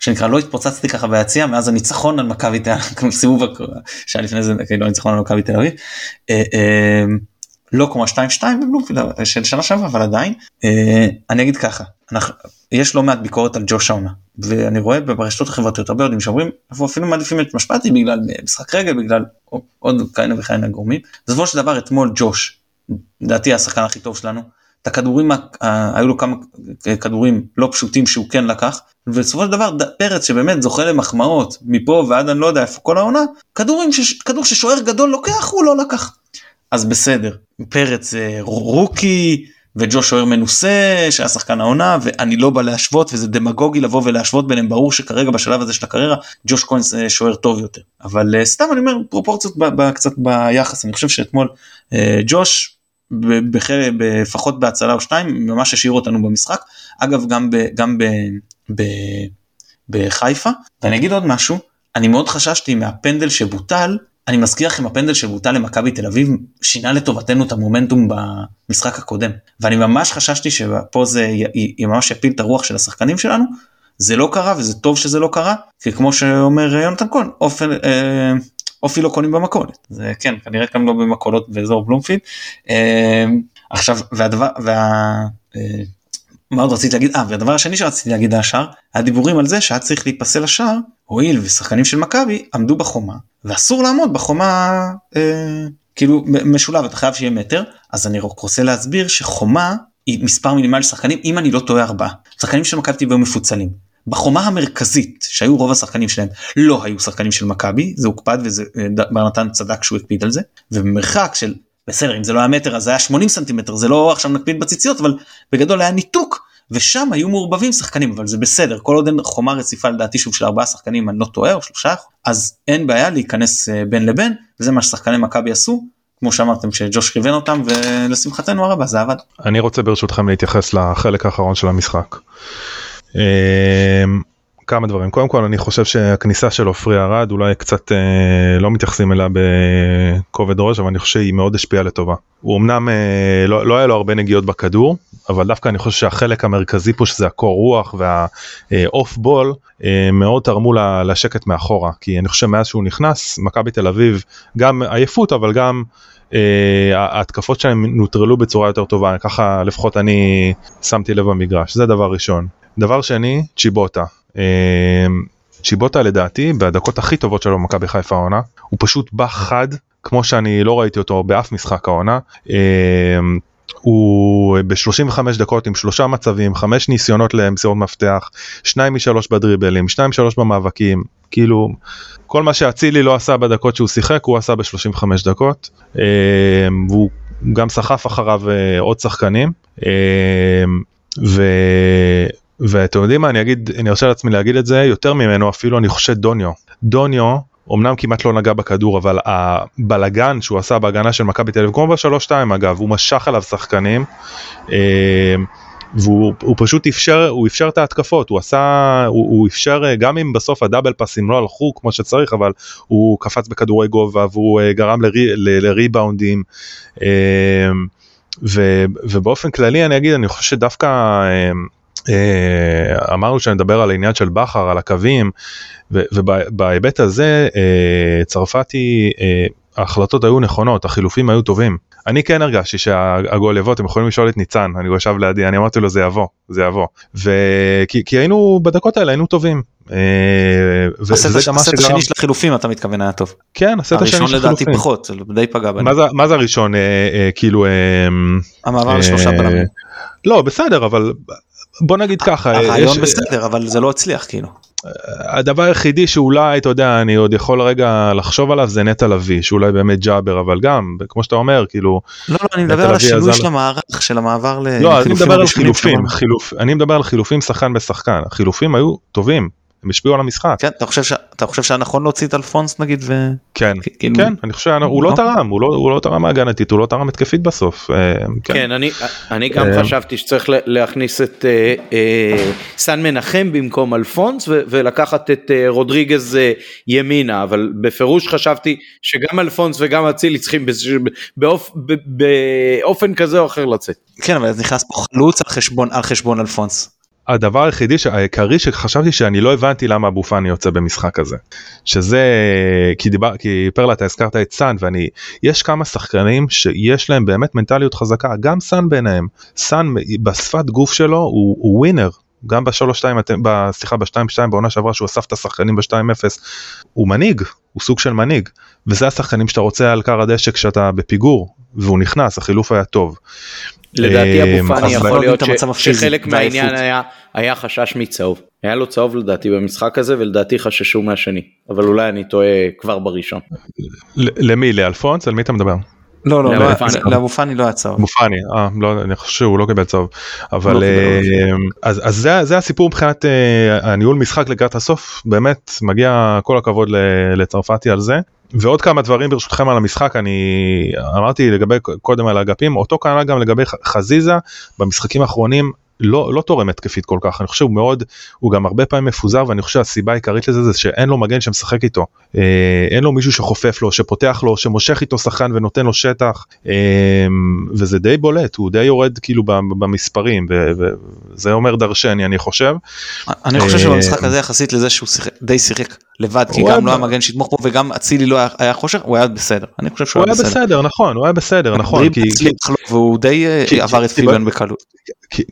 ושנקרא לא התפוצצתי ככה ביציע מאז הניצחון על מכבי תל אביב סיבוב שהיה לפני זה כאילו הניצחון על מכבי תל אביב. אה, אה, לא קומה 2-2 בבלומפילד של שנה שעברה אבל עדיין אה, אני אגיד ככה אנחנו, יש לא מעט ביקורת על ג'וש העונה ואני רואה ברשתות החברתיות הרבה יודעים שאומרים אנחנו אפילו מעדיפים את משפטי בגלל משחק רגל בגלל עוד כהנה וכהנה גורמים. בסופו של דבר אתמול ג'וש לדעתי השחקן הכי טוב שלנו את הכדורים, היו לו כמה כדורים לא פשוטים שהוא כן לקח, ובסופו של דבר פרץ שבאמת זוכה למחמאות מפה ועד אני לא יודע איפה כל העונה, כדורים, ש, כדור ששוער גדול לוקח הוא לא לקח. אז בסדר, פרץ רוקי וג'ו שוער מנוסה שהיה שחקן העונה ואני לא בא להשוות וזה דמגוגי לבוא ולהשוות ביניהם. ברור שכרגע בשלב הזה של הקריירה ג'וש כהן שוער טוב יותר. אבל uh, סתם אני אומר פרופורציות קצת ביחס. אני חושב שאתמול uh, ג'וש לפחות בהצלה או שתיים ממש השאירו אותנו במשחק. אגב גם ב, גם ב, ב, בחיפה. ואני אגיד עוד משהו אני מאוד חששתי מהפנדל שבוטל אני מזכיר לכם הפנדל שבוטל למכבי תל אביב שינה לטובתנו את המומנטום במשחק הקודם. ואני ממש חששתי שפה זה י, ממש יפיל את הרוח של השחקנים שלנו. זה לא קרה וזה טוב שזה לא קרה כי כמו שאומר יונתן כהן אופן אה, אופי לא קונים במכולת. זה כן כנראה גם לא במכולות באזור בלומפילד. אה, עכשיו והדבר וה... אה, מה עוד רציתי להגיד? אה והדבר השני שרציתי להגיד על השער הדיבורים על זה שהיה צריך להיפסל השער הואיל ושחקנים של מכבי עמדו בחומה ואסור לעמוד בחומה אה, כאילו משולב אתה חייב שיהיה מטר אז אני רק רוצה להסביר שחומה היא מספר מינימלי של שחקנים אם אני לא טועה ארבעה. שחקנים של מכבי היו מפוצלים. בחומה המרכזית שהיו רוב השחקנים שלהם לא היו שחקנים של מכבי זה הוקפד וזה אה, בר נתן צדק שהוא הקפיד על זה ובמרחק של בסדר אם זה לא היה מטר אז זה היה 80 סנטימטר זה לא עכשיו נקפיד בציציות אבל בגדול היה ניתוק ושם היו מעורבבים שחקנים אבל זה בסדר כל עוד אין חומה רציפה לדעתי שוב של ארבעה שחקנים אני לא טועה או שלושה אז אין בעיה להיכנס אה, בין לבין וזה מה ששחקני מכבי עשו כמו שאמרתם שג'וש כיוון אותם ולשמחתנו הרבה זה עבד. אני רוצה ברשותכם להתייחס לחלק האחרון של המשחק. כמה דברים קודם כל אני חושב שהכניסה של עופרי ארד אולי קצת אה, לא מתייחסים אליה בכובד ראש אבל אני חושב שהיא מאוד השפיעה לטובה. הוא אמנם אה, לא, לא היה לו הרבה נגיעות בכדור אבל דווקא אני חושב שהחלק המרכזי פה שזה הקור רוח והאוף בול אה, מאוד תרמו לשקט מאחורה כי אני חושב מאז שהוא נכנס מכבי תל אביב גם עייפות אבל גם ההתקפות שלהם נוטרלו בצורה יותר טובה ככה לפחות אני שמתי לב במגרש זה דבר ראשון דבר שני, צ'יבוטה. אמ, צ'יבוטה לדעתי בדקות הכי טובות שלו במכבי חיפה העונה הוא פשוט בא חד כמו שאני לא ראיתי אותו באף משחק העונה. הוא ב-35 דקות עם שלושה מצבים, חמש ניסיונות למסירות מפתח, שניים משלוש בדריבלים, שניים משלוש במאבקים, כאילו כל מה שאצילי לא עשה בדקות שהוא שיחק הוא עשה ב-35 דקות, אמ, והוא גם סחף אחריו אה, עוד שחקנים. ו... ואתם יודעים מה אני אגיד אני ארשה לעצמי להגיד את זה יותר ממנו אפילו אני חושב דוניו דוניו אמנם כמעט לא נגע בכדור אבל הבלגן שהוא עשה בהגנה של מכבי תל אביב כמו בשלוש שתיים אגב הוא משך עליו שחקנים אה, והוא פשוט אפשר הוא אפשר את ההתקפות הוא עשה הוא, הוא אפשר אה, גם אם בסוף הדאבל פאסים לא הלכו כמו שצריך אבל הוא קפץ בכדורי גובה והוא אה, גרם לרי, לריבאונדים. ו, ובאופן כללי אני אגיד אני חושב שדווקא אמרנו שנדבר על העניין של בכר על הקווים ובהיבט הזה אה, צרפתי אה, ההחלטות היו נכונות החילופים היו טובים אני כן הרגשתי שהגול יבוא אתם יכולים לשאול את ניצן אני ישב לידי אני אמרתי לו זה יבוא זה יבוא וכי כי היינו בדקות האלה היינו טובים. הסט השני של החילופים אתה מתכוון היה טוב. כן הסט השני של החילופים. הראשון לדעתי פחות די פגע בנו. מה זה הראשון כאילו. המעבר לשלושה בלמים. לא בסדר אבל בוא נגיד ככה הרעיון יש... בסדר אבל זה לא הצליח כאילו. הדבר היחידי שאולי אתה יודע אני עוד יכול רגע לחשוב עליו זה נטע לביא שאולי באמת ג'אבר אבל גם כמו שאתה אומר כאילו. לא, לא אני מדבר על השינוי של המערך של המעבר ל... לא אני מדבר על חילופים חילוף אני מדבר על חילופים שחקן בשחקן החילופים היו טובים הם השפיעו על המשחק. כן, אתה חושב, ש... אתה חושב שהיה נכון להוציא את אלפונס נגיד ו... כן, כאילו... כן, אני חושב שהוא לא אוקיי. תרם, הוא לא, הוא לא תרם הגנתית, הוא לא תרם התקפית בסוף. אה, כן, כן אני, אני גם אה, חשבתי שצריך להכניס את אה, אה, סן מנחם במקום אלפונס ו, ולקחת את אה, רודריגז אה, ימינה, אבל בפירוש חשבתי שגם אלפונס וגם אצילי צריכים באופ, באופן כזה או אחר לצאת. כן, אבל נכנס פה חלוץ על חשבון, על חשבון אלפונס. הדבר היחידי העיקרי שחשבתי שאני לא הבנתי למה אבו פאני יוצא במשחק הזה. שזה כי דיבר כי פרלה אתה הזכרת את סאן ואני יש כמה שחקנים שיש להם באמת מנטליות חזקה גם סאן ביניהם סאן בשפת גוף שלו הוא, הוא winner גם בשלוש שתיים סליחה בשתיים שתיים בעונה שעברה שהוא אסף את השחקנים בשתיים אפס הוא מנהיג הוא סוג של מנהיג. וזה השחקנים שאתה רוצה על קר הדשא כשאתה בפיגור והוא נכנס החילוף היה טוב לדעתי אבו אמ, פאני יכול להיות שחלק מהעניין היה, היה חשש מצהוב. היה לו צהוב לדעתי במשחק הזה ולדעתי חששו מהשני אבל אולי אני טועה כבר בראשון. למי לאלפונס על מי אתה מדבר? לא לא לאבו פאני לא היה צהוב. אבו פאני, אה, לא, אני חושב שהוא לא קיבל צהוב. אבל לא אמ, אז, אז זה, זה הסיפור מבחינת uh, הניהול משחק לקראת הסוף באמת מגיע כל הכבוד לצרפתי על זה. ועוד כמה דברים ברשותכם על המשחק אני אמרתי לגבי קודם על האגפים אותו כנ"ל גם לגבי חזיזה במשחקים האחרונים לא, לא תורם התקפית כל כך, אני חושב הוא מאוד, הוא גם הרבה פעמים מפוזר ואני חושב שהסיבה העיקרית לזה זה שאין לו מגן שמשחק איתו, אה, אין לו מישהו שחופף לו, שפותח לו, שמושך איתו שחקן ונותן לו שטח, אה, וזה די בולט, הוא די יורד כאילו במספרים, וזה אומר דרשני אני חושב. אני חושב שבמשחק הזה יחסית לזה שהוא שיחק, די שיחק לבד, כי גם לא המגן שיתמוך פה וגם אצילי לא היה חושך, הוא היה בסדר, אני חושב שהוא היה בסדר. הוא היה בסדר, נכון, הוא היה בסדר, נכון. והוא די אה, עבר את פיבן בקלות.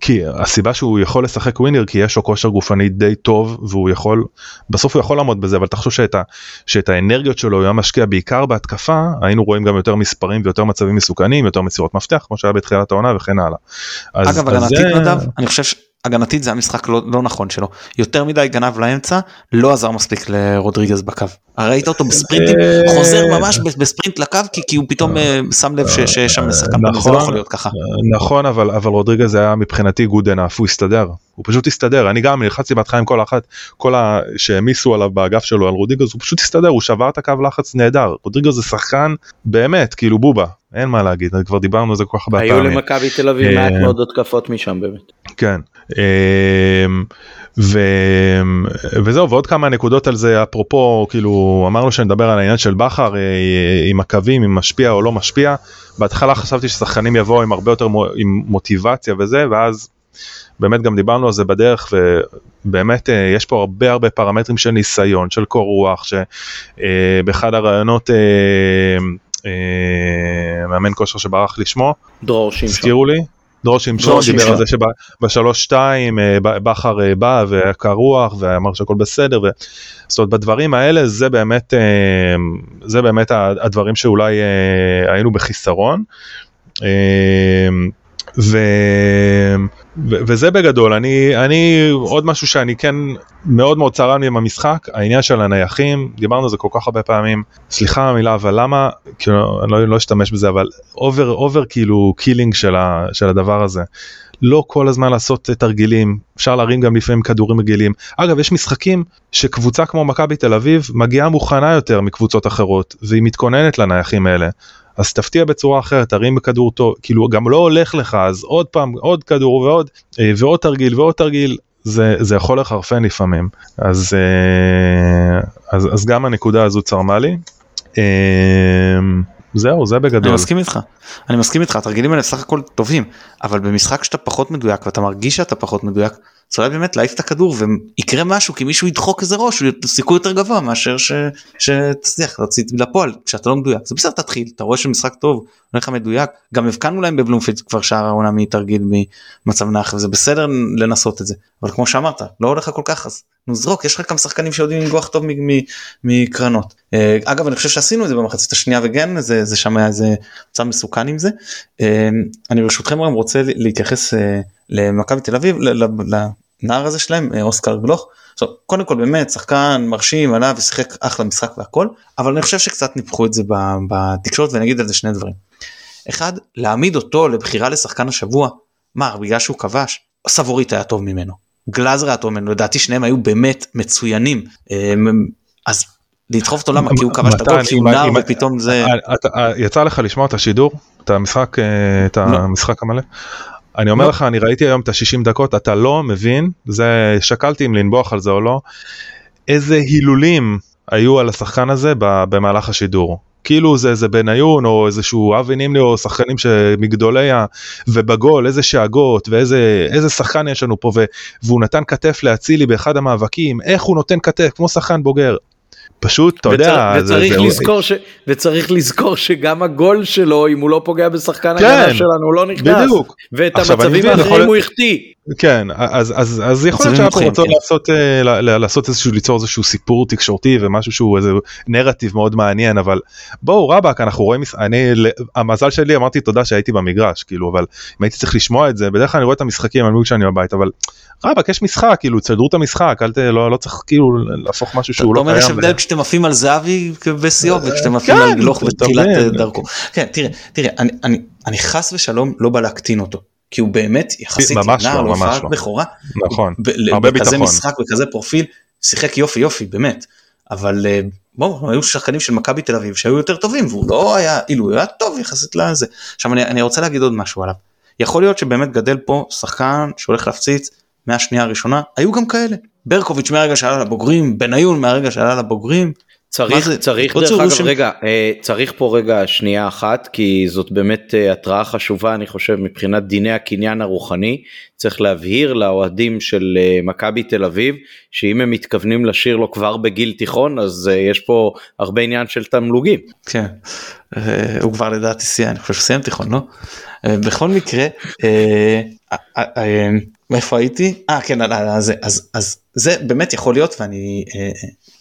כי הסיבה שהוא יכול לשחק ווינר כי יש לו כושר גופני די טוב והוא יכול בסוף הוא יכול לעמוד בזה אבל תחשוב שאת, ה, שאת האנרגיות שלו הוא היה משקיע בעיקר בהתקפה היינו רואים גם יותר מספרים ויותר מצבים מסוכנים יותר מסירות מפתח כמו שהיה בתחילת העונה וכן הלאה. אגב הגנתית נדב אני חושב הגנתית זה המשחק לא, לא נכון שלו יותר מדי גנב לאמצע לא עזר מספיק לרודריגז בקו. ראית אותו בספרינטים אה, חוזר ממש בספרינט לקו כי, כי הוא פתאום אה, שם לב שיש שם שחקן נכון, זה לא יכול להיות ככה. נכון אבל אבל רודריגז היה מבחינתי גוד אנאף הוא הסתדר הוא פשוט הסתדר אני גם נלחצתי בהתחלה עם כל אחת כל ה... שהעמיסו עליו באגף שלו על רודריגז הוא פשוט הסתדר הוא שבר את הקו לחץ נהדר רודריגז זה שחקן באמת כאילו בובה אין מה להגיד כבר דיברנו על זה כל כך הרבה פעמים. היו למכבי תל אביב מעט אה, מאוד התקפות משם באמת. כן. אמ, ו... וזהו ועוד כמה נקודות על זה אפרופו כאילו אמרנו שנדבר על העניין של בכר אה, עם הקווים אם משפיע או לא משפיע. בהתחלה חשבתי ששחקנים יבואו עם הרבה יותר עם מוטיבציה וזה ואז באמת גם דיברנו על זה בדרך ובאמת אה, יש פה הרבה הרבה פרמטרים של ניסיון של קור רוח שבאחד הרעיונות מאמן כושר שברח לשמו. דרור שמשון. הזכירו לי דרור שמשון דיבר על זה שבשלוש שתיים אה, בכר אה, בא והיה רוח ואמר שהכל בסדר. ו... זאת אומרת בדברים האלה זה באמת אה, זה באמת הדברים שאולי היינו בחיסרון. ו... וזה בגדול, אני, אני, עוד משהו שאני כן מאוד מאוד צרם לי עם המשחק, העניין של הנייחים, דיברנו על זה כל כך הרבה פעמים, סליחה המילה, אבל למה, כאילו, אני לא, לא אשתמש בזה, אבל over, over כאילו killing של, ה, של הדבר הזה. לא כל הזמן לעשות תרגילים, אפשר להרים גם לפעמים כדורים רגילים. אגב, יש משחקים שקבוצה כמו מכבי תל אביב מגיעה מוכנה יותר מקבוצות אחרות, והיא מתכוננת לנייחים האלה. אז תפתיע בצורה אחרת, תרים בכדור טוב, כאילו גם לא הולך לך, אז עוד פעם, עוד כדור ועוד, אה, ועוד תרגיל ועוד תרגיל, זה, זה יכול לחרפן לפעמים. אז, אה, אז, אז גם הנקודה הזו צרמה לי. אה, זהו, זה בגדול. אני מסכים איתך, אני מסכים איתך, התרגילים האלה סך הכל טובים, אבל במשחק שאתה פחות מדויק ואתה מרגיש שאתה פחות מדויק, צריך באמת להעיף את הכדור ויקרה משהו כי מישהו ידחוק איזה ראש, הוא סיכוי יותר גבוה מאשר ש... שתצליח להוציא לפועל כשאתה לא מדויק. זה בסדר תתחיל, אתה רואה שמשחק טוב, הולך מדויק, גם הבקענו להם בבלומפילד כבר שער העונה מתרגיל ממצב נח וזה בסדר לנסות את זה, אבל כמו שאמרת, לא הולך כל כך אז נו זרוק, יש לך כמה שחקנים שיודעים לנגוח טוב מקרנות. אה, אגב אני חושב שעשינו את זה במחצית השנייה וכן זה, זה שם היה איזה מצב מסוכן עם זה. אה, אני ברשותכם רוצה להתייחס אה, למכבי תל אביב לנער הזה שלהם אוסקר גלוך. עכשיו, קודם כל באמת שחקן מרשים עלה ושיחק אחלה משחק והכל אבל אני חושב שקצת ניפחו את זה בתקשורת ואני אגיד על זה שני דברים. אחד להעמיד אותו לבחירה לשחקן השבוע מה בגלל שהוא כבש סבורית היה טוב ממנו גלאזר היה טוב ממנו לדעתי שניהם היו באמת מצוינים אז לדחוף אותו למה כי הוא כבש את הגול כי הוא נער ופתאום זה יצא לך לשמוע את השידור את המשחק את לא. המשחק המלא. אני אומר לא. לך אני ראיתי היום את ה-60 דקות אתה לא מבין זה שקלתי אם לנבוח על זה או לא איזה הילולים היו על השחקן הזה במהלך השידור כאילו זה איזה בניון או איזשהו אבי נימני או שחקנים שמגדולי ה... ובגול איזה שאגות ואיזה איזה שחקן יש לנו פה ו... והוא נתן כתף לאצילי באחד המאבקים איך הוא נותן כתף כמו שחקן בוגר פשוט אתה יודע וצריך, זה, לזכור זה... ש... וצריך לזכור שגם הגול שלו אם הוא לא פוגע בשחקן כן, הגנה שלנו הוא לא נכנס בדיוק. ואת המצבים האחרים יכול... הוא החטיא. כן אז אז אז יכול להיות שאנחנו כן. לעשות uh, לעשות איזשהו ליצור איזשהו סיפור תקשורתי ומשהו שהוא איזה נרטיב מאוד מעניין אבל בואו רבאק אנחנו רואים אני המזל שלי אמרתי תודה שהייתי במגרש כאילו אבל אם הייתי צריך לשמוע את זה בדרך כלל אני רואה את המשחקים אני מבין שאני בבית אבל רבאק יש משחק כאילו תסדרו את המשחק אל ת, לא, לא צריך כאילו להפוך משהו שהוא לא קיים. יש הבדל כשאתם עפים על זהבי בשיאו וכשאתם עפים על גלוך בתחילת דרכו. כן תראה תראה אני חס ושלום לא בא להקטין אותו. כי הוא באמת יחסית נער לא הופעת בכורה. נכון, הרבה ביטחון. בכזה משחק וכזה פרופיל שיחק יופי יופי באמת. אבל אה, בואו היו שחקנים של מכבי תל אביב שהיו יותר טובים והוא לא היה אילו הוא היה טוב יחסית לזה. עכשיו אני, אני רוצה להגיד עוד משהו עליו. יכול להיות שבאמת גדל פה שחקן שהולך להפציץ מהשנייה הראשונה היו גם כאלה. ברקוביץ' מהרגע שעלה לבוגרים בניון מהרגע שעלה לבוגרים צריך צריך דרך אגב של... רגע אה, צריך פה רגע שנייה אחת כי זאת באמת אה, התראה חשובה אני חושב מבחינת דיני הקניין הרוחני צריך להבהיר לאוהדים של אה, מכבי תל אביב שאם הם מתכוונים לשיר לו כבר בגיל תיכון אז יש פה הרבה עניין של תמלוגים. כן הוא כבר לדעתי סיים אני חושב שסיים תיכון לא? בכל מקרה איפה הייתי? אה כן אז זה באמת יכול להיות ואני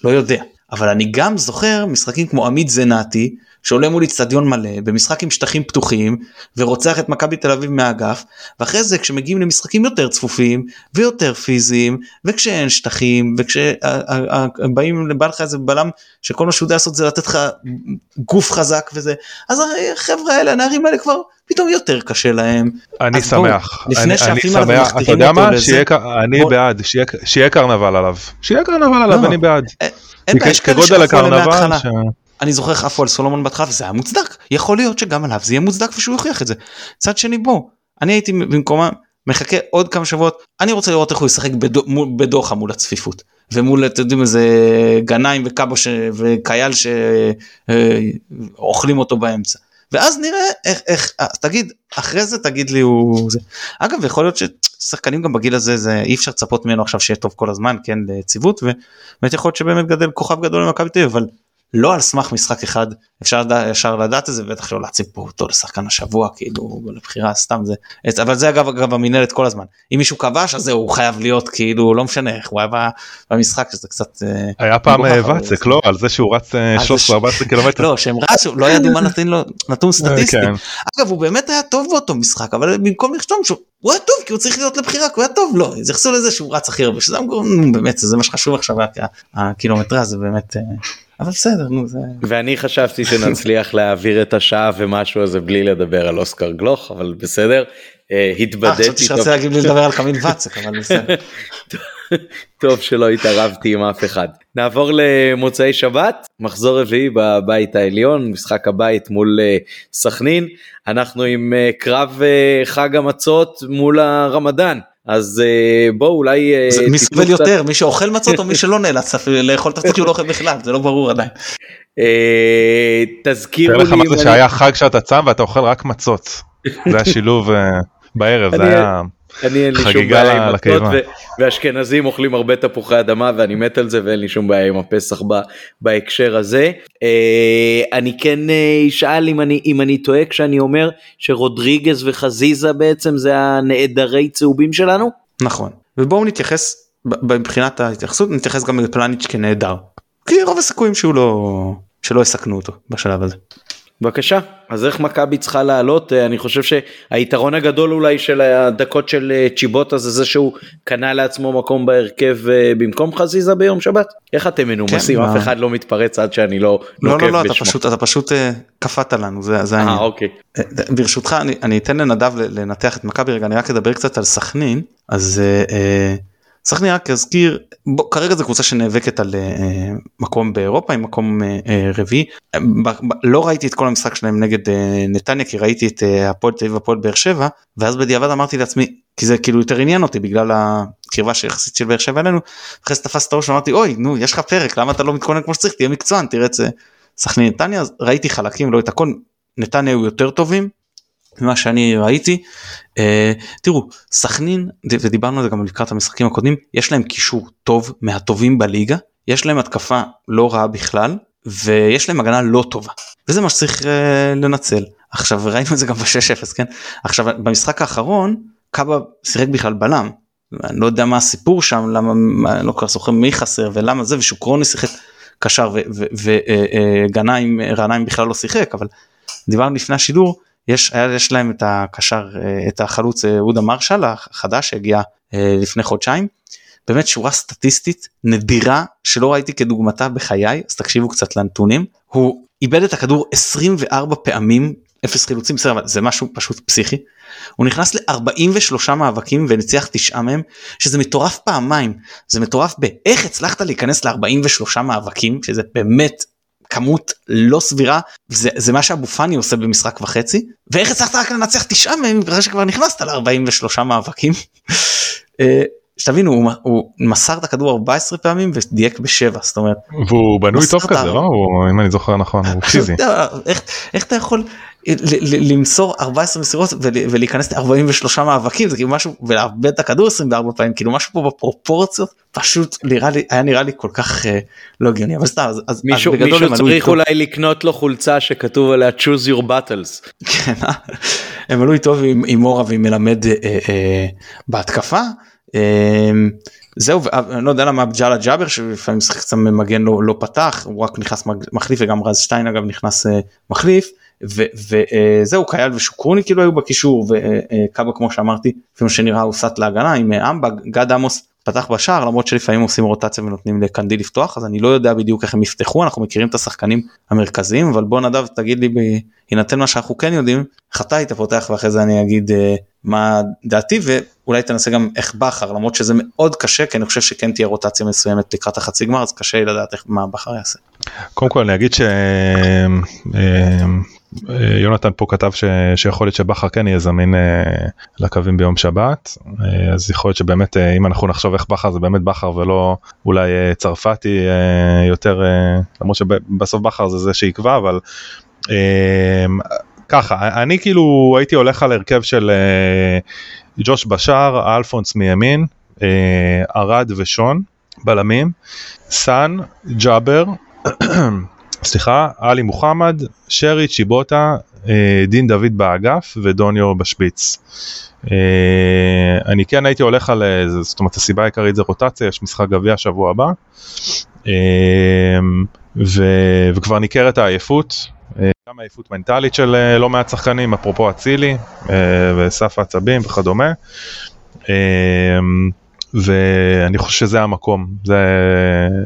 לא יודע. אבל אני גם זוכר משחקים כמו עמית זנתי שעולה מול איצטדיון מלא במשחק עם שטחים פתוחים ורוצח את מכבי תל אביב מהאגף ואחרי זה כשמגיעים למשחקים יותר צפופים ויותר פיזיים וכשאין שטחים וכשבאים לבא לך איזה בלם שכל מה שהוא יודע לעשות זה לתת לך גוף חזק וזה אז החבר'ה האלה הנערים האלה כבר פתאום יותר קשה להם. אני שמח, אני, אני שמח, אתה יודע מה, שיהיה, אני בעד, שיהיה קרנבל עליו, שיהיה קרנבל עליו, לא. אני בעד. אין בעיה, יש כאלה שעפו עליהם מההתחלה. אני זוכר איך עפו על סולומון בהתחלה וזה היה מוצדק, יכול להיות שגם עליו זה יהיה מוצדק ושהוא יוכיח את זה. צד שני בוא, אני הייתי במקומה מחכה עוד כמה שבועות, אני רוצה לראות איך הוא ישחק בדוחה מול הצפיפות. ומול אתם יודעים איזה גנאים וקאבו וקייל שאוכלים אותו באמצע. ואז נראה איך, איך, תגיד, אחרי זה תגיד לי הוא זה. אגב, יכול להיות ששחקנים גם בגיל הזה, זה אי אפשר לצפות ממנו עכשיו שיהיה טוב כל הזמן, כן, ליציבות, ובאמת יכול להיות שבאמת גדל כוכב גדול למכבי תל אביב, אבל לא על סמך משחק אחד אפשר ישר לדעת את זה בטח לא להציב פה אותו לשחקן השבוע כאילו לבחירה סתם זה. אבל זה אגב אגב המינהלת כל הזמן. אם מישהו כבש אז זהו הוא חייב להיות כאילו לא משנה איך הוא היה במשחק שזה קצת אה, היה פעם ואצק לא? על זה שהוא רץ 13-14 קילומטר. לא שהם רצו לא ידעו מה נתן לו נתון סטטיסטי. כן. אגב הוא באמת היה טוב באותו משחק אבל במקום לכתוב שהוא הוא היה טוב כי הוא צריך להיות לבחירה כי הוא היה טוב. לא התייחסו לזה שהוא רץ הכי הרבה שזה באמת זה מה שחשוב עכשיו הקילומטרה זה באמת אה, אבל בסדר נו זה ואני חשבתי שנצליח להעביר את השעה ומשהו הזה בלי לדבר על אוסקר גלוך אבל בסדר. אה, אה, חשבתי התבדיתי שרצית להגיד לי לדבר על קמיל ואצק אבל בסדר. טוב שלא התערבתי עם אף אחד. נעבור למוצאי שבת מחזור רביעי בבית העליון משחק הבית מול אה, סכנין. אנחנו עם קרב חג המצות מול הרמדאן אז אה, בואו אולי אה, זה מי סובל קצת- יותר מי שאוכל מצות או מי שלא נאלץ לאכול את הצות שהוא לא אוכל בכלל זה לא ברור עדיין. אה, תזכירו לך לי זה שהיה חג שאתה צם ואתה אוכל רק מצות. זה השילוב בערב זה היה אני אין לי שום בעיה עם. ו- ואשכנזים אוכלים הרבה תפוחי אדמה ואני מת על זה ואין לי שום בעיה עם הפסח ב- בהקשר הזה. אה, אני כן אה, אשאל אם אני אם אני טועה כשאני אומר שרודריגז וחזיזה בעצם זה הנעדרי צהובים שלנו. נכון ובואו נתייחס מבחינת ההתייחסות נתייחס גם לפלניץ' כנהדר. כי רוב הסיכויים שהוא לא שלא יסכנו אותו בשלב הזה. בבקשה אז איך מכבי צריכה לעלות אה, אני חושב שהיתרון הגדול אולי של הדקות של אה, צ'יבוטה זה זה שהוא קנה לעצמו מקום בהרכב אה, במקום חזיזה ביום שבת איך אתם מנומסים כן, אף אחד לא מתפרץ עד שאני לא לא נוקב לא לא אתה בשמו. פשוט אתה פשוט קפאת לנו זה זה אה העניין. אוקיי. ברשותך אני, אני אתן לנדב לנתח את מכבי רגע אני רק אדבר קצת על סכנין אז אה, סכנין רק אזכיר כרגע זו קבוצה שנאבקת על אה, מקום באירופה עם מקום אה, אה, רביעי. לא ראיתי את כל המשחק שלהם נגד נתניה כי ראיתי את הפועל תל אביב והפועל באר שבע ואז בדיעבד אמרתי לעצמי כי זה כאילו יותר עניין אותי בגלל הקרבה שיחסית של באר שבע אלינו. אחרי זה תפס את הראש ואמרתי אוי נו יש לך פרק למה אתה לא מתכונן כמו שצריך? תהיה מקצוען תראה את זה. סכנין נתניה ראיתי חלקים לא את הכל. נתניה היו יותר טובים ממה שאני ראיתי. אה, תראו סכנין ודיברנו על זה גם לקראת המשחקים הקודמים יש להם קישור טוב מהטובים בליגה יש להם התקפה לא רעה בכלל ויש להם הגנה לא טובה. וזה מה שצריך אה, לנצל. עכשיו ראינו את זה גם ב-6-0 כן? עכשיו במשחק האחרון קאבה שיחק בכלל בלם. אני לא יודע מה הסיפור שם למה מה- אני לא כל כך זוכר מי חסר ולמה זה ושוקרוני שיחק קשר וגנאים רעניים בכלל לא שיחק אבל דיברנו לפני השידור יש יש להם את הקשר אה, את החלוץ אה, אודה מרשל החדש שהגיע אה, לפני חודשיים. באמת שורה סטטיסטית נדירה שלא ראיתי כדוגמתה בחיי אז תקשיבו קצת לנתונים הוא איבד את הכדור 24 פעמים אפס חילוצים בסדר אבל זה משהו פשוט פסיכי. הוא נכנס ל-43 מאבקים וניצח תשעה מהם שזה מטורף פעמיים זה מטורף באיך הצלחת להיכנס ל-43 מאבקים שזה באמת כמות לא סבירה זה, זה מה שאבו פאני עושה במשחק וחצי ואיך הצלחת רק לנצח תשעה מהם אחרי שכבר נכנסת ל-43 מאבקים. אה, שתבינו הוא, הוא מסר את הכדור 14 פעמים ודייק בשבע זאת אומרת והוא בנוי טוב. כזה לא הוא- אם אני זוכר נכון הוא פיזי. איך, איך אתה יכול למסור 14 מסירות ול- ולהיכנס ל-43 מאבקים זה כאילו משהו ולאבד את הכדור 24 פעמים כאילו משהו פה בפרופורציות פשוט נראה לי היה נראה לי כל כך אה, לא הגיוני אבל סתם אז, מישהו, מישהו צריך אולי לקנות לו חולצה שכתוב עליה choose your battles. כן, אה? הם עלו איתו עם, מורה ועם מלמד אה, בהתקפה. זהו ואני לא יודע למה ג'אלה ג'אבר שלפעמים משחק קצת ממגן לא, לא פתח הוא רק נכנס מחליף וגם רז שטיין אגב נכנס מחליף וזהו קייל ושוקרוני כאילו היו בקישור וקאבה כמו שאמרתי לפי מה שנראה הוא סט להגנה עם אה, אמבה גד עמוס פתח בשער למרות שלפעמים עושים רוטציה ונותנים לקנדי לפתוח אז אני לא יודע בדיוק איך הם יפתחו אנחנו מכירים את השחקנים המרכזיים אבל בוא נדב תגיד לי בהינתן מה שאנחנו כן יודעים איך אתה היית פותח ואחרי זה אני אגיד אה, מה דעתי ואולי תנסה גם איך בכר למרות שזה מאוד קשה כי אני חושב שכן תהיה רוטציה מסוימת לקראת החצי גמר אז קשה לי לדעת איך מה בכר יעשה. קודם כל אני אגיד שיונתן פה כתב ש... שיכול להיות שבכר כן יהיה זמין אה, לקווים ביום שבת. אה, אז יכול להיות שבאמת אה, אם אנחנו נחשוב איך בכר זה באמת בכר ולא אולי אה, צרפתי אה, יותר אה, למרות שבסוף בכר זה זה שיקבע אבל אה, ככה אני כאילו הייתי הולך על הרכב של אה, ג'וש בשאר אלפונס מימין אה, ארד ושון בלמים סאן ג'אבר סליחה, עלי מוחמד, שרי, צ'יבוטה, אה, דין דוד באגף ודוניו בשפיץ. אה, אני כן הייתי הולך על, אה, זאת אומרת הסיבה העיקרית זה רוטציה, יש משחק גביע שבוע הבא. ו, וכבר ניכרת העייפות, גם העייפות מנטלית של לא מעט שחקנים, אפרופו אצילי וסף העצבים וכדומה. ואני חושב שזה המקום, זה,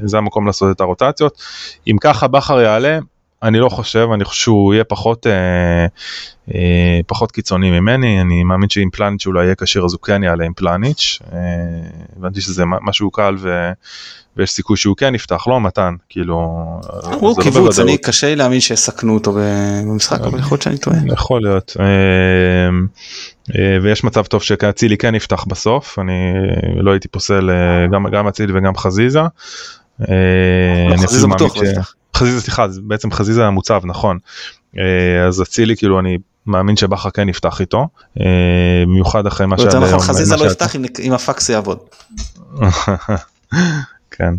זה המקום לעשות את הרוטציות. אם ככה בכר יעלה, אני לא חושב, אני חושב שהוא יהיה פחות, אה, אה, פחות קיצוני ממני, אני מאמין שעם פלניץ' אולי יהיה כשיר אז הוא כן יעלה עם פלניץ', אה, הבנתי שזה משהו קל ו, ויש סיכוי שהוא כן יפתח, לא מתן, כאילו... הוא לא קיבוץ, אני קשה לי להאמין שיסכנו אותו במשחק, אבל יכול להיות שאני טועה. יכול להיות. אה, אה, ויש מצב טוב שאצילי כן יפתח בסוף, אני לא הייתי פוסל אה, גם, אצילי וגם חזיזה. לא, חזיזה בטוח לא יפתח. חזיזה סליחה בעצם חזיזה המוצב נכון אז אצילי כאילו אני מאמין שבכר כן יפתח איתו במיוחד אחרי מה שהיה נכון חזיזה לא יפתח אם הפקס יעבוד. כן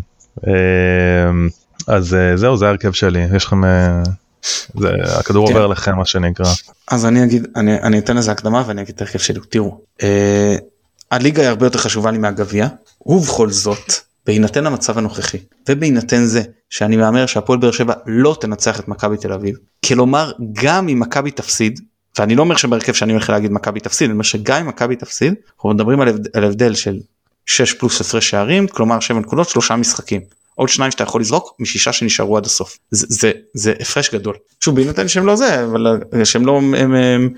אז זהו זה ההרכב שלי יש לכם זה הכדור. עובר לכם מה שנקרא. אז אני אגיד אני, אני אתן לזה הקדמה ואני אגיד את ההרכב שלי תראו אה, הליגה היא הרבה יותר חשובה לי מהגביע ובכל זאת בהינתן המצב הנוכחי ובהינתן זה שאני מהמר שהפועל באר שבע לא תנצח את מכבי תל אביב כלומר גם אם מכבי תפסיד ואני לא אומר שבהרכב שאני הולך להגיד מכבי תפסיד אני אומר שגם אם מכבי תפסיד אנחנו מדברים על הבדל, על הבדל של 6 פלוס הפרש שערים כלומר 7 נקודות שלושה משחקים. עוד שניים שאתה יכול לזרוק משישה שנשארו עד הסוף. זה זה זה הפרש גדול. שוב בהינתן שהם לא זה אבל שהם לא הם, הם, הם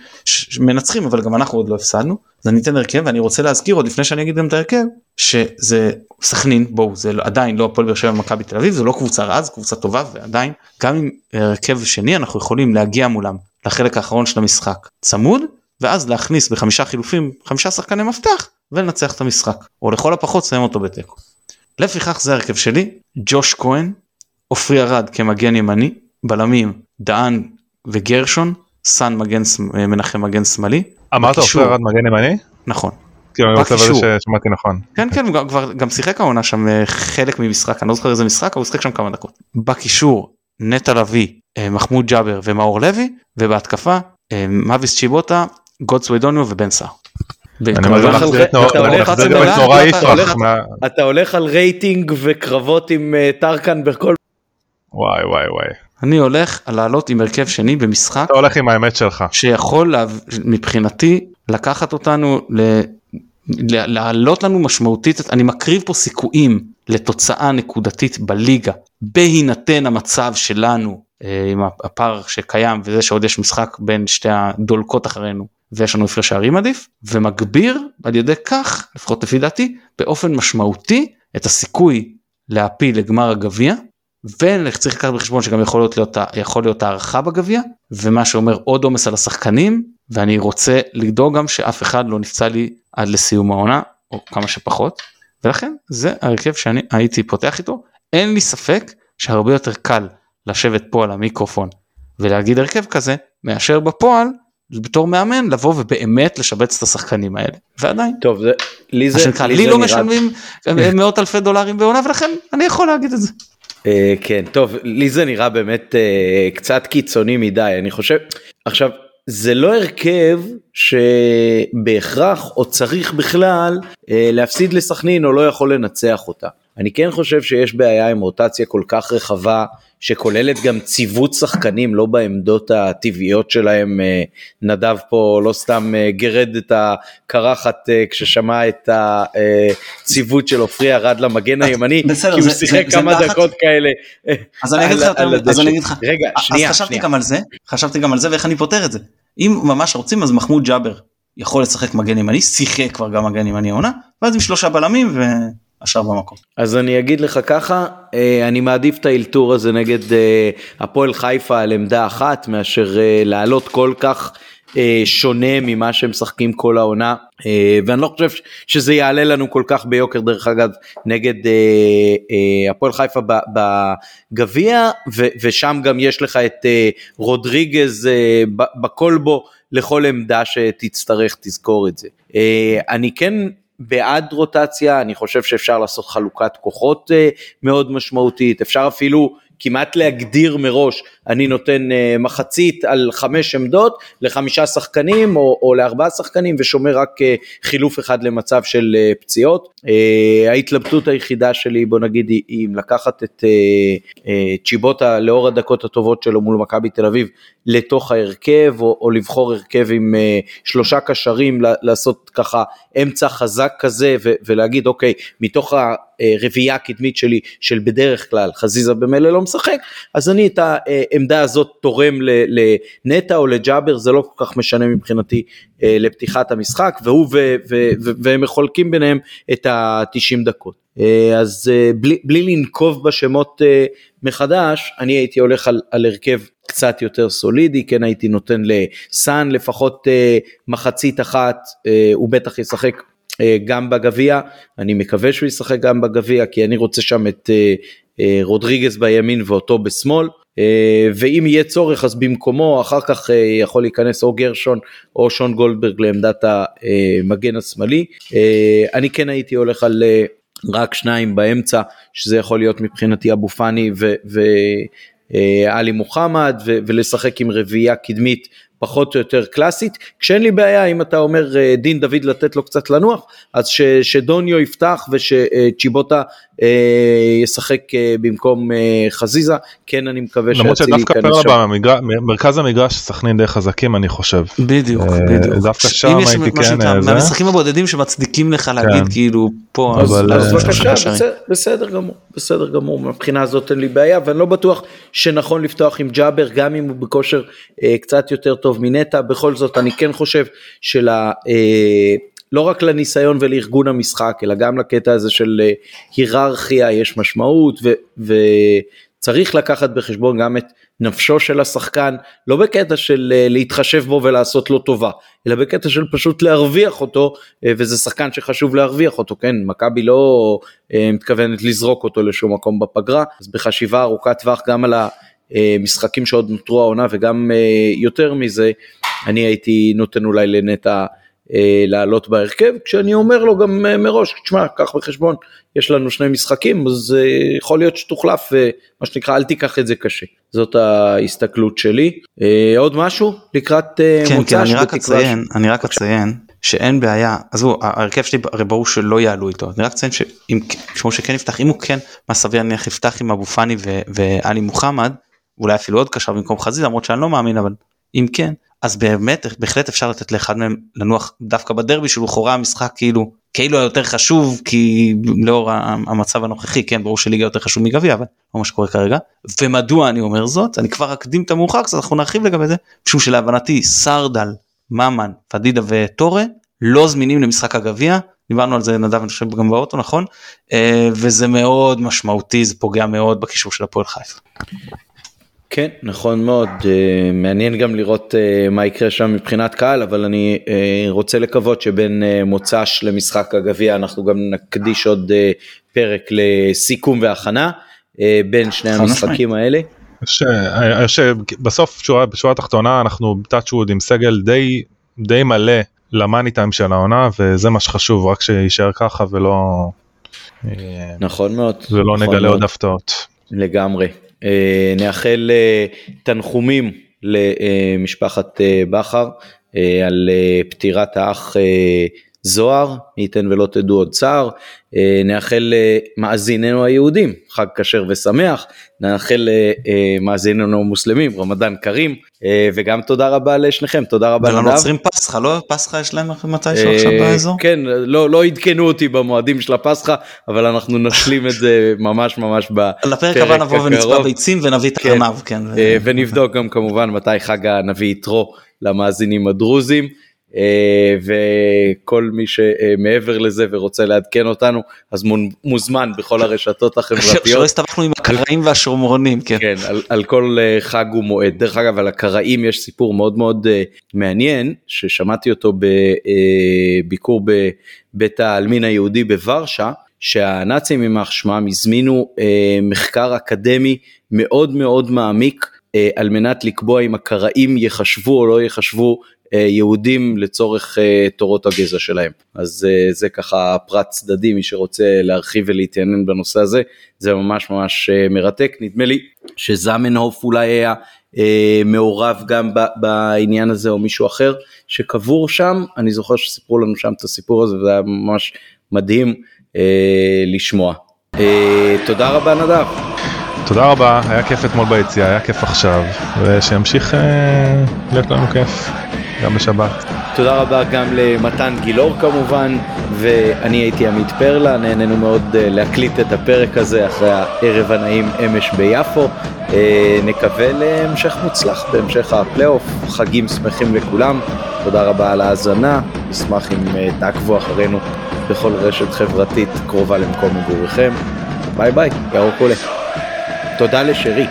מנצחים אבל גם אנחנו עוד לא הפסדנו אז אני אתן הרכב ואני רוצה להזכיר עוד לפני שאני אגיד גם את ההרכב שזה סכנין בואו זה לא, עדיין לא הפועל באר שבע מכבי תל אביב זה לא קבוצה רעה זה קבוצה טובה ועדיין גם עם הרכב שני אנחנו יכולים להגיע מולם לחלק האחרון של המשחק צמוד ואז להכניס בחמישה חילופים חמישה שחקני מפתח ולנצח את המשחק או לכל הפחות סיים אותו בתיקו. לפיכך זה הרכב שלי ג'וש כהן, עופרי ארד כמגן ימני, בלמים דהן וגרשון, סאן מגן מנחם מגן שמאלי. אמרת עופרי ארד מגן ימני? נכון. כאילו אני רוצה לוודא ששמעתי נכון. כן כן הוא כבר גם שיחק העונה שם אה, חלק ממשחק אני לא זוכר איזה משחק אבל הוא שיחק שם כמה דקות. בקישור נטע לביא אה, מחמוד ג'אבר ומאור לוי ובהתקפה אה, מאביס צ'יבוטה גודסוויי דוניו ובן סער. אתה הולך על רייטינג וקרבות עם אה, טרקן בכל וואי וואי וואי אני הולך לעלות עם הרכב שני במשחק אתה הולך עם האמת שלך. שיכול מבחינתי לקחת אותנו להעלות לנו משמעותית אני מקריב פה סיכויים לתוצאה נקודתית בליגה. בהינתן המצב שלנו אה, עם הפער שקיים וזה שעוד יש משחק בין שתי הדולקות אחרינו ויש לנו הפרש שערים עדיף ומגביר על ידי כך לפחות לפי דעתי באופן משמעותי את הסיכוי להפיל לגמר הגביע וצריך לקחת בחשבון שגם יכול להיות, יכול להיות הערכה בגביע ומה שאומר עוד עומס על השחקנים ואני רוצה לדאוג גם שאף אחד לא נפצע לי עד לסיום העונה או כמה שפחות. ולכן זה הרכב שאני הייתי פותח איתו. אין לי ספק שהרבה יותר קל לשבת פה על המיקרופון ולהגיד הרכב כזה מאשר בפועל בתור מאמן לבוא ובאמת לשבץ את השחקנים האלה. ועדיין. טוב זה לי זה שנקרא, לי, לי לא נראה... משלמים מאות אלפי דולרים בעונה ולכן אני יכול להגיד את זה. Uh, כן טוב לי זה נראה באמת uh, קצת קיצוני מדי אני חושב עכשיו זה לא הרכב שבהכרח או צריך בכלל uh, להפסיד לסכנין או לא יכול לנצח אותה. אני כן חושב שיש בעיה עם רוטציה כל כך רחבה שכוללת גם ציוות שחקנים לא בעמדות הטבעיות שלהם אה, נדב פה לא סתם אה, גרד את הקרחת אה, כששמע את הציוות של עופרי ארד למגן הימני בסדר, כי הוא שיחק כמה זה דקות כאלה. אז אני אגיד לך, אז אני אגיד לך, רגע שנייה, אז חשבתי. גם על זה, חשבתי גם על זה ואיך אני פותר את זה. אם ממש רוצים אז מחמוד ג'אבר יכול לשחק מגן ימני, שיחק כבר גם מגן ימני העונה, ואז עם שלושה בלמים ו... השאר במקום. אז אני אגיד לך ככה, אה, אני מעדיף את האלתור הזה נגד אה, הפועל חיפה על עמדה אחת מאשר אה, לעלות כל כך שונה ממה שהם משחקים כל העונה ואני לא חושב שזה יעלה לנו כל כך ביוקר דרך אגב נגד הפועל חיפה בגביע ושם גם יש לך את רודריגז בקולבו לכל עמדה שתצטרך תזכור את זה. אני כן בעד רוטציה, אני חושב שאפשר לעשות חלוקת כוחות uh, מאוד משמעותית, אפשר אפילו כמעט להגדיר מראש, אני נותן אה, מחצית על חמש עמדות לחמישה שחקנים או, או לארבעה שחקנים ושומר רק אה, חילוף אחד למצב של אה, פציעות. ההתלבטות היחידה שלי בוא נגיד היא אם לקחת את צ'יבוטה לאור הדקות הטובות שלו מול מכבי תל אביב לתוך ההרכב או, או לבחור הרכב עם שלושה קשרים לעשות ככה אמצע חזק כזה ולהגיד אוקיי מתוך הרביעייה הקדמית שלי של בדרך כלל חזיזה במילא לא משחק אז אני את העמדה הזאת תורם לנטע או לג'אבר זה לא כל כך משנה מבחינתי אה, לפתיחת המשחק והוא ו, ו, ו, והם מחולקים ביניהם את ה-90 דקות. אה, אז אה, בלי, בלי לנקוב בשמות מחדש אני הייתי הולך על, על הרכב קצת יותר סולידי כן הייתי נותן לסאן לפחות מחצית אחת הוא בטח ישחק גם בגביע, אני מקווה שהוא ישחק גם בגביע כי אני רוצה שם את רודריגז בימין ואותו בשמאל, אה, ואם יהיה צורך אז במקומו אחר כך אה, יכול להיכנס או גרשון או שון גולדברג לעמדת המגן השמאלי. אה, אני כן הייתי הולך על רק שניים באמצע שזה יכול להיות מבחינתי אבו פאני ועלי מוחמד ולשחק עם רביעייה קדמית פחות או יותר קלאסית, כשאין לי בעיה אם אתה אומר אה, דין דוד לתת לו קצת לנוח, אז ש, שדוניו יפתח ושצ'יבוטה אה, ישחק אה, במקום אה, חזיזה, כן אני מקווה שאצילי ייכנס שם. למרות שדווקא מרכז המגרש סכנין די חזקים אני חושב. בדיוק, אה, בדיוק. דווקא שם הייתי כן. אה, מהמשחקים הבודדים שמצדיקים לך להגיד כן. כאילו פה. אז, אבל, אז אה, בבקשה, בסדר, בסדר גמור, בסדר גמור, מבחינה הזאת אין לי בעיה, ואני לא בטוח שנכון לפתוח עם ג'אבר, גם אם הוא בכושר אה, קצת יותר טוב. טוב מנטע, בכל זאת אני כן חושב של ה... אה, לא רק לניסיון ולארגון המשחק, אלא גם לקטע הזה של אה, היררכיה יש משמעות, ו, וצריך לקחת בחשבון גם את נפשו של השחקן, לא בקטע של אה, להתחשב בו ולעשות לו טובה, אלא בקטע של פשוט להרוויח אותו, וזה שחקן שחשוב להרוויח אותו, כן, מכבי לא מתכוונת לזרוק אותו לשום מקום בפגרה, אז בחשיבה ארוכת טווח גם על ה... אה, משחקים שעוד נותרו העונה וגם אה, יותר מזה אני הייתי נותן אולי לנטע אה, לעלות בהרכב כשאני אומר לו גם מראש תשמע קח בחשבון יש לנו שני משחקים אז יכול להיות שתוחלף ומה שנקרא אל תיקח את זה קשה זאת ההסתכלות שלי עוד משהו לקראת כן, מוצ"ש. כן, אני רק אציין אני רק אציין שאין בעיה עזבו ההרכב שלי הרי ברור שלא יעלו איתו אני רק אציין שאם כמו שכן יפתח אם הוא כן מה סביר נניח יפתח עם אבו פאני ועלי מוחמד אולי אפילו עוד קשר במקום חזיזה למרות שאני לא מאמין אבל אם כן אז באמת בהחלט אפשר לתת לאחד מהם לנוח דווקא בדרבי שהוא לכאורה המשחק כאילו כאילו היותר חשוב כי לאור המצב הנוכחי כן ברור שליגה יותר חשוב מגביע אבל לא מה שקורה כרגע. ומדוע אני אומר זאת? אני כבר אקדים את המאוחר קצת אנחנו נרחיב לגבי זה משום שלהבנתי סרדל ממן פדידה וטורה לא זמינים למשחק הגביע. דיברנו על זה נדב אני חושב גם באוטו נכון? אה, וזה מאוד משמעותי זה פוגע מאוד בקישור של הפועל חיפה. כן, נכון מאוד, uh, מעניין גם לראות uh, מה יקרה שם מבחינת קהל, אבל אני uh, רוצה לקוות שבין מוצ"ש למשחק הגביע אנחנו גם נקדיש עוד פרק לסיכום והכנה בין שני המשחקים האלה. שבסוף שורה, בשורה התחתונה אנחנו בטאצ'ווד עם סגל די, די מלא למאני טיים של העונה וזה מה שחשוב רק שיישאר ככה ולא נכון מאוד ולא נכון נגלה מאוד. עוד הפתעות לגמרי אה, נאחל אה, תנחומים למשפחת אה, בכר על פטירת האח זוהר, מי ייתן ולא תדעו עוד צער, נאחל למאזיננו היהודים חג כשר ושמח, נאחל למאזיננו המוסלמים רמדאן כרים, וגם תודה רבה לשניכם, תודה רבה נדב. ולנוצרים פסחא, לא פסחא יש להם מתישהו עכשיו באזור? כן, לא, לא עדכנו אותי במועדים של הפסחא, אבל אנחנו נשלים את זה ממש ממש בפרק הקרוב. לפרק הבא נבוא ונצפה ביצים ונביא את כן. הארנב, כן. ונבדוק גם כמובן מתי חג הנביא יתרו למאזינים הדרוזים. אה, וכל מי שמעבר לזה ורוצה לעדכן אותנו אז מוזמן בכל הרשתות החברתיות. שלא הסתבכנו עם הקראים והשומרונים. כן, כן על, על כל אה, חג ומועד. דרך אגב על הקראים יש סיפור מאוד מאוד אה, מעניין ששמעתי אותו בביקור בבית העלמין היהודי בוורשה. שהנאצים יימח שמם הזמינו מחקר אקדמי מאוד מאוד מעמיק על מנת לקבוע אם הקראים יחשבו או לא יחשבו אה, יהודים לצורך תורות הגזע שלהם. אז זה ככה פרט צדדי, מי שרוצה להרחיב ולהתעניין בנושא הזה, זה ממש ממש מרתק. נדמה לי שזמנהוף אולי היה מעורב גם בעניין הזה או מישהו אחר שקבור שם, אני זוכר שסיפרו לנו שם את הסיפור הזה וזה היה ממש מדהים לשמוע. תודה רבה נדב. תודה רבה, היה כיף אתמול ביציאה, היה כיף עכשיו, ושימשיך אה, להיות לנו כיף, גם בשבת. תודה רבה גם למתן גילאור כמובן, ואני הייתי עמית פרלה, נהנינו מאוד אה, להקליט את הפרק הזה אחרי הערב הנעים אמש ביפו. אה, נקווה להמשך מוצלח בהמשך הפלייאוף, חגים שמחים לכולם, תודה רבה על ההאזנה, נשמח אם אה, תעקבו אחרינו בכל רשת חברתית קרובה למקום מגוריכם. ביי ביי, ירוק עולה. תודה לשרי.